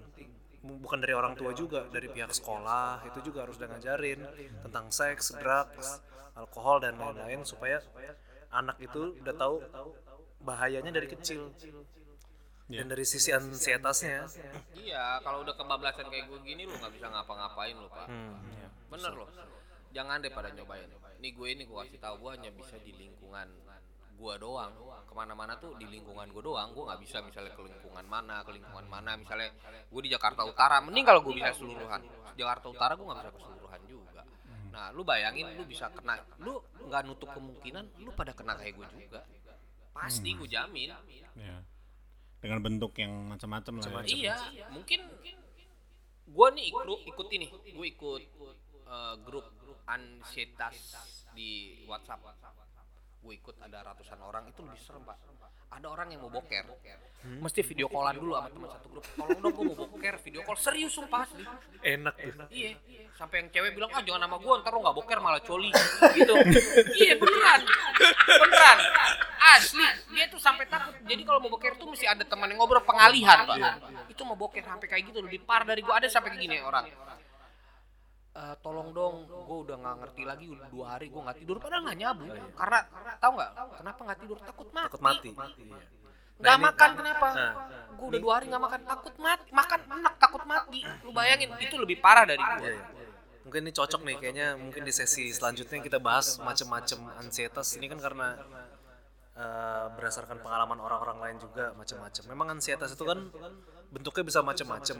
Bu- Bukan dari orang tua juga, dari pihak sekolah itu juga harus udah ngajarin tentang seks, drugs, alkohol dan lain-lain supaya anak itu udah tahu bahayanya dari kecil. Dan dari sisi ansietasnya, Iya, kalau udah kebablasan kayak gue gini lu nggak bisa ngapa-ngapain lu pak. Hmm. Bener loh. Jangan deh pada nyobain. Nih gue ini gue kasih tahu gue hanya bisa di lingkungan gue doang. Ke mana-mana tuh di lingkungan gue doang. Gue nggak bisa misalnya ke lingkungan mana, ke lingkungan mana. Misalnya gue di Jakarta Utara. Mending kalau gue bisa keseluruhan. Jakarta Utara gue nggak bisa keseluruhan juga. Nah, lu bayangin lu bisa kena, lu nggak nutup kemungkinan lu pada kena kayak gue juga. Pasti gue jamin. Ya. Dengan bentuk yang macam-macam lah. Ya. Iya, mungkin gua nih ikut ikut ini, gue ikut eh, grup ansietas di WhatsApp. Gue ikut ada ratusan orang itu lebih serem pak. Ada orang yang mau boker, mesti video callan dulu sama teman satu grup. Tolong dong gue mau boker, video call serius sumpah asli. enak tuh. Iya, sampai yang cewek bilang ah jangan sama gue, ntar lo nggak boker malah coli gitu. iya beneran, beneran, asli. Dia tuh sampai takut. Jadi kalau mau boker tuh mesti ada teman yang ngobrol pengalihan pak. Itu mau boker sampai kayak gitu lebih parah dari gue ada sampai kayak gini orang. Eh, tolong dong, gue udah nggak ngerti lagi udah dua hari gue nggak tidur padahal nggak nyabu karena tahu nggak kenapa nggak tidur takut mati Takut mati. Iya. nggak makan kenapa Nah. gue udah dua hari nggak makan takut mati makan enak takut mati lu bayangin itu lebih parah dari gue Iya, iya. Mungkin ini cocok nih kayaknya mungkin di sesi selanjutnya kita bahas macam-macam ansietas ini kan karena eh, berdasarkan pengalaman orang-orang lain juga macam-macam. Memang ansietas itu kan bentuknya bisa macam-macam.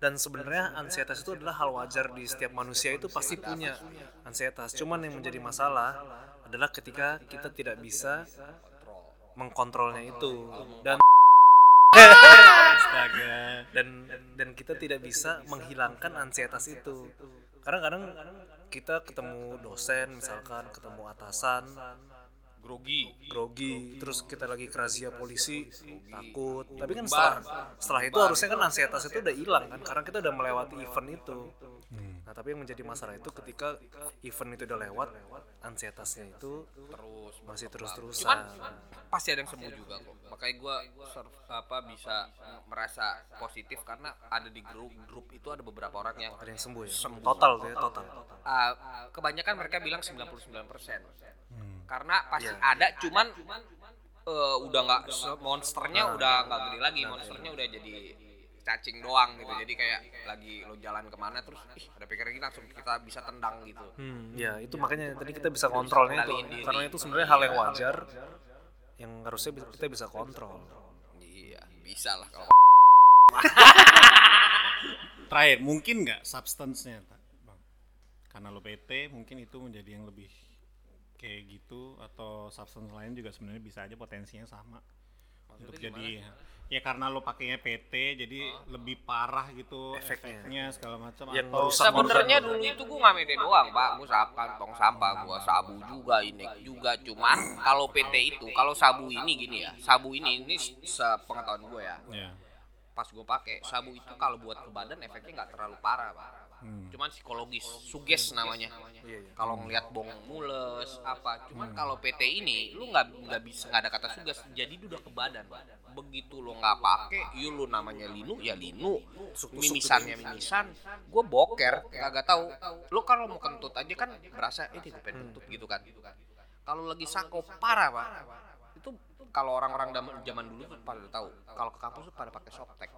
Dan sebenarnya ansietas itu adalah hal wajar di setiap manusia itu pasti punya ansietas. Cuman yang menjadi masalah adalah ketika kita tidak bisa mengkontrolnya itu dan Astaga. dan dan kita tidak bisa menghilangkan ansietas itu karena kadang kita ketemu dosen misalkan ketemu atasan grogi. Grogi. Terus kita lagi kerazia polisi. Takut. Tapi kan setelah setelah itu harusnya kan ansietas itu udah hilang kan karena kita udah melewati event itu nah tapi yang menjadi masalah itu ketika event itu udah lewat ansietasnya itu terus masih terus cuman terusan pasti ada yang sembuh juga kok. Makanya gue apa bisa merasa positif karena ada di grup grup itu ada beberapa orang yang ada yang sembuh ya? Sembuh. total tuh ya total. Uh, kebanyakan mereka bilang 99% Hmm. karena pasti Iya. ada cuman uh, udah nggak monsternya udah nggak gede lagi. Monsternya udah jadi cacing doang gitu. Jadi kayak lagi lo jalan ke mana terus ih ada pikiran gini langsung kita bisa tendang gitu. Hmm, ya itu makanya tadi kita bisa kontrolnya itu. diri. karena itu sebenarnya hal yang wajar yang harusnya bisa- kita bisa kontrol. Iya bisa lah kalau Terakhir, mungkin nggak substance-nya, Pak? Bang? Karena lo PT, mungkin itu menjadi yang lebih kayak gitu atau substance lain juga sebenarnya bisa aja potensinya sama untuk jadi ya karena lo pakainya PT jadi lebih parah gitu Efeknya. efeknya, segala macam. Yang atau sebenarnya dulu itu gua nggak mede doang pak. Gua sampah tong sampah gua sabu juga ini juga. Cuman kalau PT itu kalau sabu ini gini ya sabu ini ini sepengetahuan gua ya. Ya. Pas gue pakai sabu itu kalau buat ke badan efeknya nggak terlalu parah pak. Hmm. cuman psikologis suges namanya. Iya, iya. kalau ngelihat bong mules apa. Cuman kalau PT ini lu nggak nggak bisa nggak ada kata suges. Jadi udah ke badan Pak. Begitu lo nggak pakai yuk lu namanya linu ya linu. Mimisannya mimisan. Gue boker kagak tahu. Lu kalau mau kentut aja kan berasa eh dia pengen kentut gitu kan. Kalau lagi sako parah pak. Itu kalau orang-orang zaman dulu tuh pada tahu. Kalau ke kampus tuh pada pakai softtek.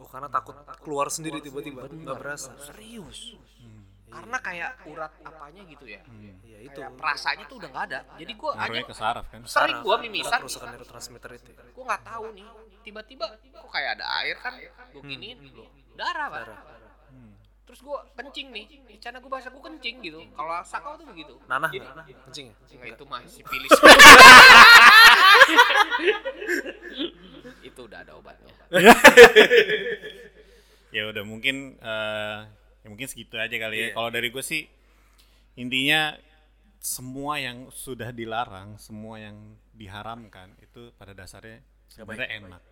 Oh karena takut keluar sendiri tiba-tiba. nggak berasa. Serius karena kayak urat apanya gitu ya. Ya itu kayak perasanya tuh udah nggak ada. Jadi gua aja ngaruhnya ke saraf kan? Sering gua Saraf, mimisan kerusakan neurotransmitter itu. Gua nggak tahu nih tiba-tiba kok kayak ada air kan? Gua giniin loh darah pak. Hmm. terus gua kencing nih. Cara gua bahasa gua kencing gitu. Kalau sakau tuh begitu. Nanah Jadi- nggak? kencing ya? Enggak itu mah sipilis. itu udah ada obatnya. ya udah mungkin eh, ya mungkin segitu aja kali ya. Iya. kalau dari gue sih intinya semua yang sudah dilarang semua yang diharamkan itu pada dasarnya sebenarnya enak.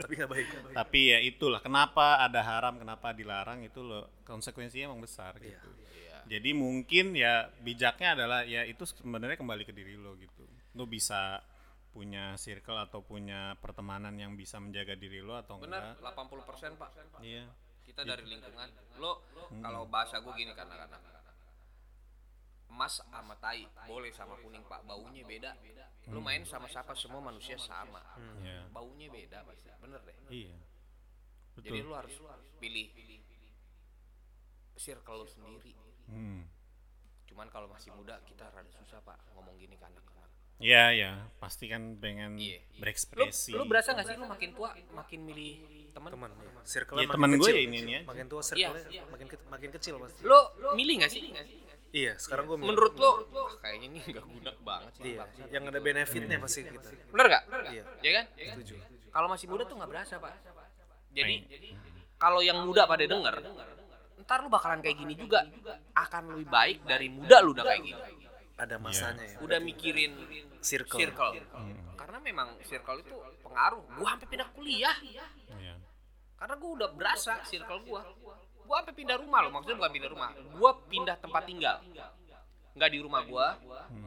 tapi nggak baik tapi ya itulah kenapa ada haram kenapa dilarang itu loh konsekuensinya emang besar gitu. jadi mungkin ya bijaknya adalah ya itu sebenarnya kembali ke diri lo gitu. Lo bisa punya circle atau punya pertemanan yang bisa menjaga diri lo atau Benar, enggak. 80% Pak. iya Kita dari lingkungan. Lo kalau bahasa gue gini karena karena emas sama tai boleh sama kuning Pak, baunya beda. Lo main sama siapa semua manusia sama. iya Baunya beda pasti. Bener deh. iya Jadi betul lo harus pilih circle lo sendiri. hmm. Cuman kalau masih muda kita rada susah Pak anak-anak. Ya ya, pasti kan pengen Iya, iya. Lu, berekspresi. lu berasa gak sih lu makin tua makin milih teman? teman ya. circle Ya, teman gue ya ini nih aja. makin tua circle makin ke- makin kecil pasti Lu milih gak sih? iya sekarang gue Menurut lu wah, kayaknya ini gak guna banget sih. iya yang ada benefitnya pasti kita Bener gak? Iya. Ya kan? setuju Kalau masih muda tuh nggak berasa pak. Jadi kalau yang muda pada denger, ntar lu bakalan kayak gini juga. Akan lebih baik dari muda lu udah kayak gini. Ada masanya ya Udah mikirin Circle. circle. Karena memang circle itu pengaruh. Gua sampai pindah kuliah. Iya. Karena gua udah berasa circle gua. Gua sampai pindah rumah loh, maksudnya bukan pindah rumah. Gua pindah tempat tinggal. Nggak di rumah gua,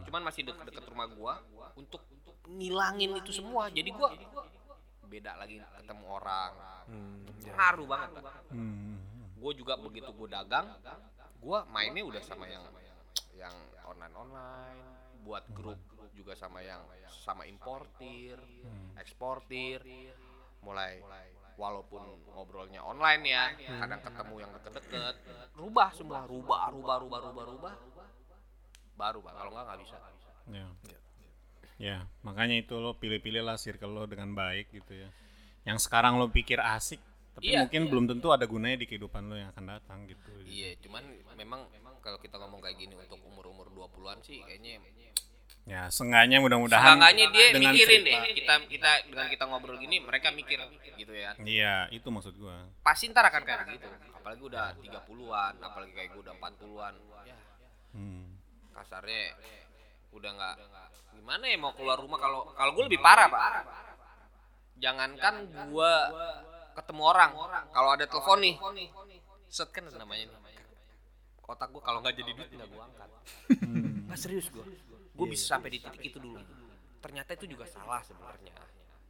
cuman masih deket-deket rumah gua untuk ngilangin itu semua. Jadi gua beda lagi ketemu orang. Hmm, ya. Pengaruh banget, Pak. Hmm. Gue juga begitu gue dagang, gue mainnya udah sama yang yang online online, buat grup juga sama yang sama importir, eksportir, mulai walaupun ngobrolnya online ya, kadang ketemu yang deket-deket, rubah semua, rubah, rubah, rubah, rubah, rubah, baru pak, kalau nggak nggak bisa. Ya. Ya, makanya itu lo pilih-pilih lah circle lo dengan baik gitu ya. Yang sekarang lo pikir asik, tapi Iya, mungkin belum tentu ada gunanya di kehidupan lo yang akan datang gitu. Iya, cuman memang kalau kita ngomong kayak gini untuk umur-umur 20-an sih kayaknya Ya, seenggaknya mudah-mudahan Seenggaknya dia dengan mikirin cerita- deh. Kita kita dengan kita ngobrol gini mereka mikir gitu ya. Iya, itu maksud gua. Pasti ntar akan kayak gitu. Apalagi udah 30-an, apalagi kayak gue udah 40-an. Ya, Hmm. kasarnya udah nggak gimana ya mau keluar rumah kalau kalau gue lebih parah pak jangankan gue ketemu orang kalau ada telepon nih set kan namanya nih otak gue kalau nggak jadi duit nggak gue angkat. Nggak serius gue gue bisa sampai di titik itu dulu. Ternyata itu juga salah sebenarnya.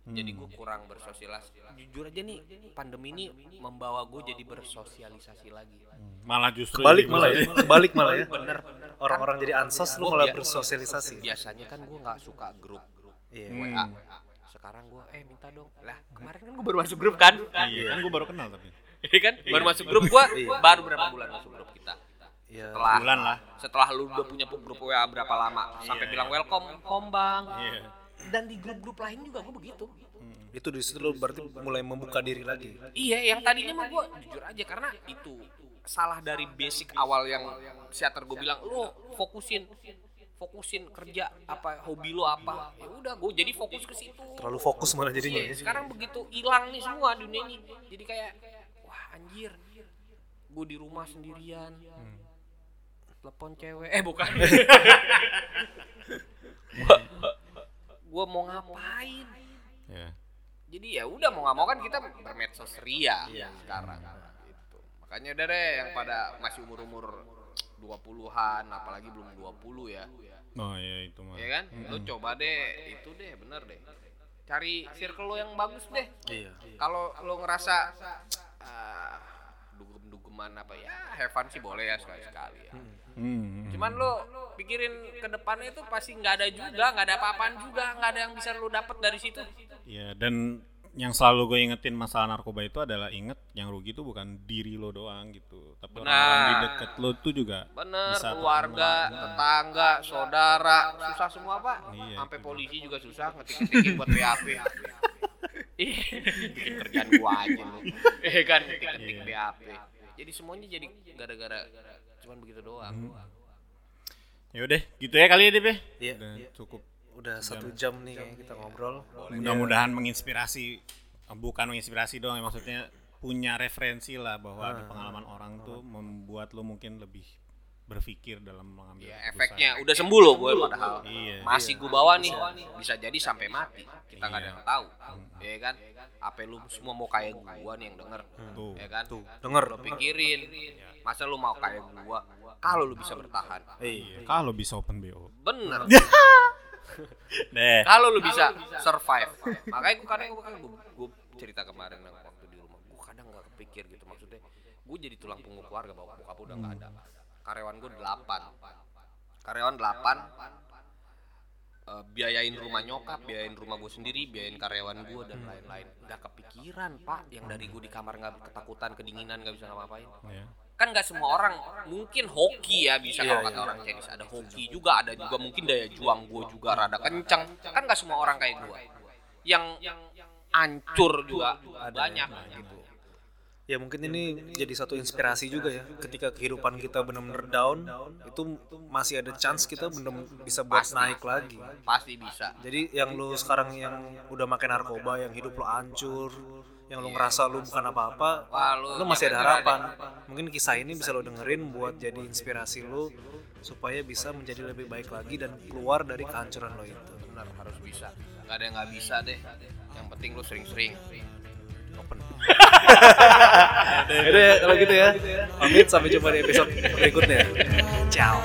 Jadi gue kurang bersosialisasi jujur aja nih pandemi ini membawa gue jadi bersosialisasi lagi. Malah justru balik malah ya. balik malah ya. Bener. Orang-orang jadi ansos lu malah bersosialisasi. biasanya kan gue nggak suka grup. Iya. WA sekarang gue eh minta dong. Lah kemarin kan gue baru masuk grup kan? Iya, kan gue baru kenal tapi. Iya kan? Baru masuk grup gue baru berapa bulan masuk grup kita iya. Setelah Bulan lah. setelah lu udah punya grup WA berapa lama? Sampai bilang welcome home bang. Iya. dan di grup-grup lain juga gue begitu. Itu di situ lu berarti mulai membuka diri lagi? Iya yang tadinya mah gue jujur aja karena itu salah dari basic awal yang siater gue bilang lu fokusin fokusin kerja apa hobi lo apa. Ya udah gue jadi fokus ke situ. Terlalu fokus malah jadinya Iya, ya. sekarang begitu hilang nih semua dunia ini. Jadi kayak wah anjir. Gue di rumah sendirian telepon cewek. Eh bukan. Gue mau ngapain? Ya. jadi ya udah mau nggak mau kan kita bermedsos ria sekarang. Gitu. makanya udah deh yang pada masih umur umur 20-an apalagi belum 20 ya. Oh iya itu mah. ya kan? Lu coba deh itu deh bener deh. Cari circle lo yang bagus deh. Iya. Kalau lo ngerasa ah, dugem-dugeman apa ya have fun sih boleh ya sekali-sekali ya. Hmm. Cuman lo pikirin ke depannya itu pasti nggak ada juga, nggak ada apa-apaan juga, nggak ada yang bisa lo dapet dari situ. Iya, dan yang selalu gue ingetin masalah narkoba itu adalah inget yang rugi itu bukan diri lo doang gitu, tapi orang-orang di Benar. deket lo tuh juga Bener, bisa keluarga, tetangga, saudara, susah semua pak. Iya, Sampai itu polisi juga susah ngetik-ngetikin buat BAP. Ih, bikin kerjaan gua aja lu. Eh kan ngetik-ngetik BAP. Jadi semuanya jadi gara-gara cuman begitu doang. Ya udah, gitu ya kali ya Dip ya. Iya. Udah cukup. udah satu jam nih kayaknya kita ngobrol Mudah-mudahan menginspirasi eh, bukan menginspirasi doang ya maksudnya punya referensi lah bahwa ada pengalaman orang tuh membuat lo mungkin lebih berpikir dalam mengambil Ya, efeknya udah sembuh loh gue padahal. Iya. Masih gue bawa nih. Bisa jadi sampai mati. Kita nggak ada yang tahu. Ya kan? Apa lu semua mau kayak gua nih yang denger. Tuh. Ya kan? denger Lo pikirin. Masa lu mau kayak gua kalau lu bisa bertahan. iya Kalau bisa open BO. Bener. Deh. kalau lu bisa survive. Makanya gue kadang gue gue cerita kemarin waktu di rumah. Gue kadang nggak kepikir gitu maksudnya. Gue jadi tulang punggung keluarga bahwa bokap udah nggak ada. Karyawan gue delapan. Karyawan delapan. Eh, biayain rumah nyokap, biayain rumah gue sendiri, biayain karyawan gue dan lain-lain. Udah kepikiran pak, yang dari gue di kamar nggak ketakutan, kedinginan nggak bisa ngapa-ngapain. Ya. Kan nggak semua orang, mungkin hoki ya bisa Iya, kalau kata iya. orang Chinese. Ada hoki juga, ada juga mungkin daya juang gue juga rada kencang. Kan nggak semua orang kayak gue. Yang hancur juga banyak gitu. Ya mungkin ini jadi satu inspirasi juga ya ketika kehidupan kita benar-benar down itu masih ada chance kita benar bisa buat Pasti. naik lagi Pasti bisa. jadi yang lu sekarang yang udah makan narkoba yang hidup lu hancur yang lu ngerasa lu bukan apa-apa lu masih ada harapan mungkin kisah ini bisa lo dengerin buat jadi inspirasi lu supaya bisa menjadi lebih baik lagi dan keluar dari kehancuran lo itu Benar harus bisa. Nggak ada yang nggak bisa deh. Yang penting lu sering-sering. Open. Yaudah ya kalau gitu ya. Pamit sampai jumpa di episode berikutnya. Ciao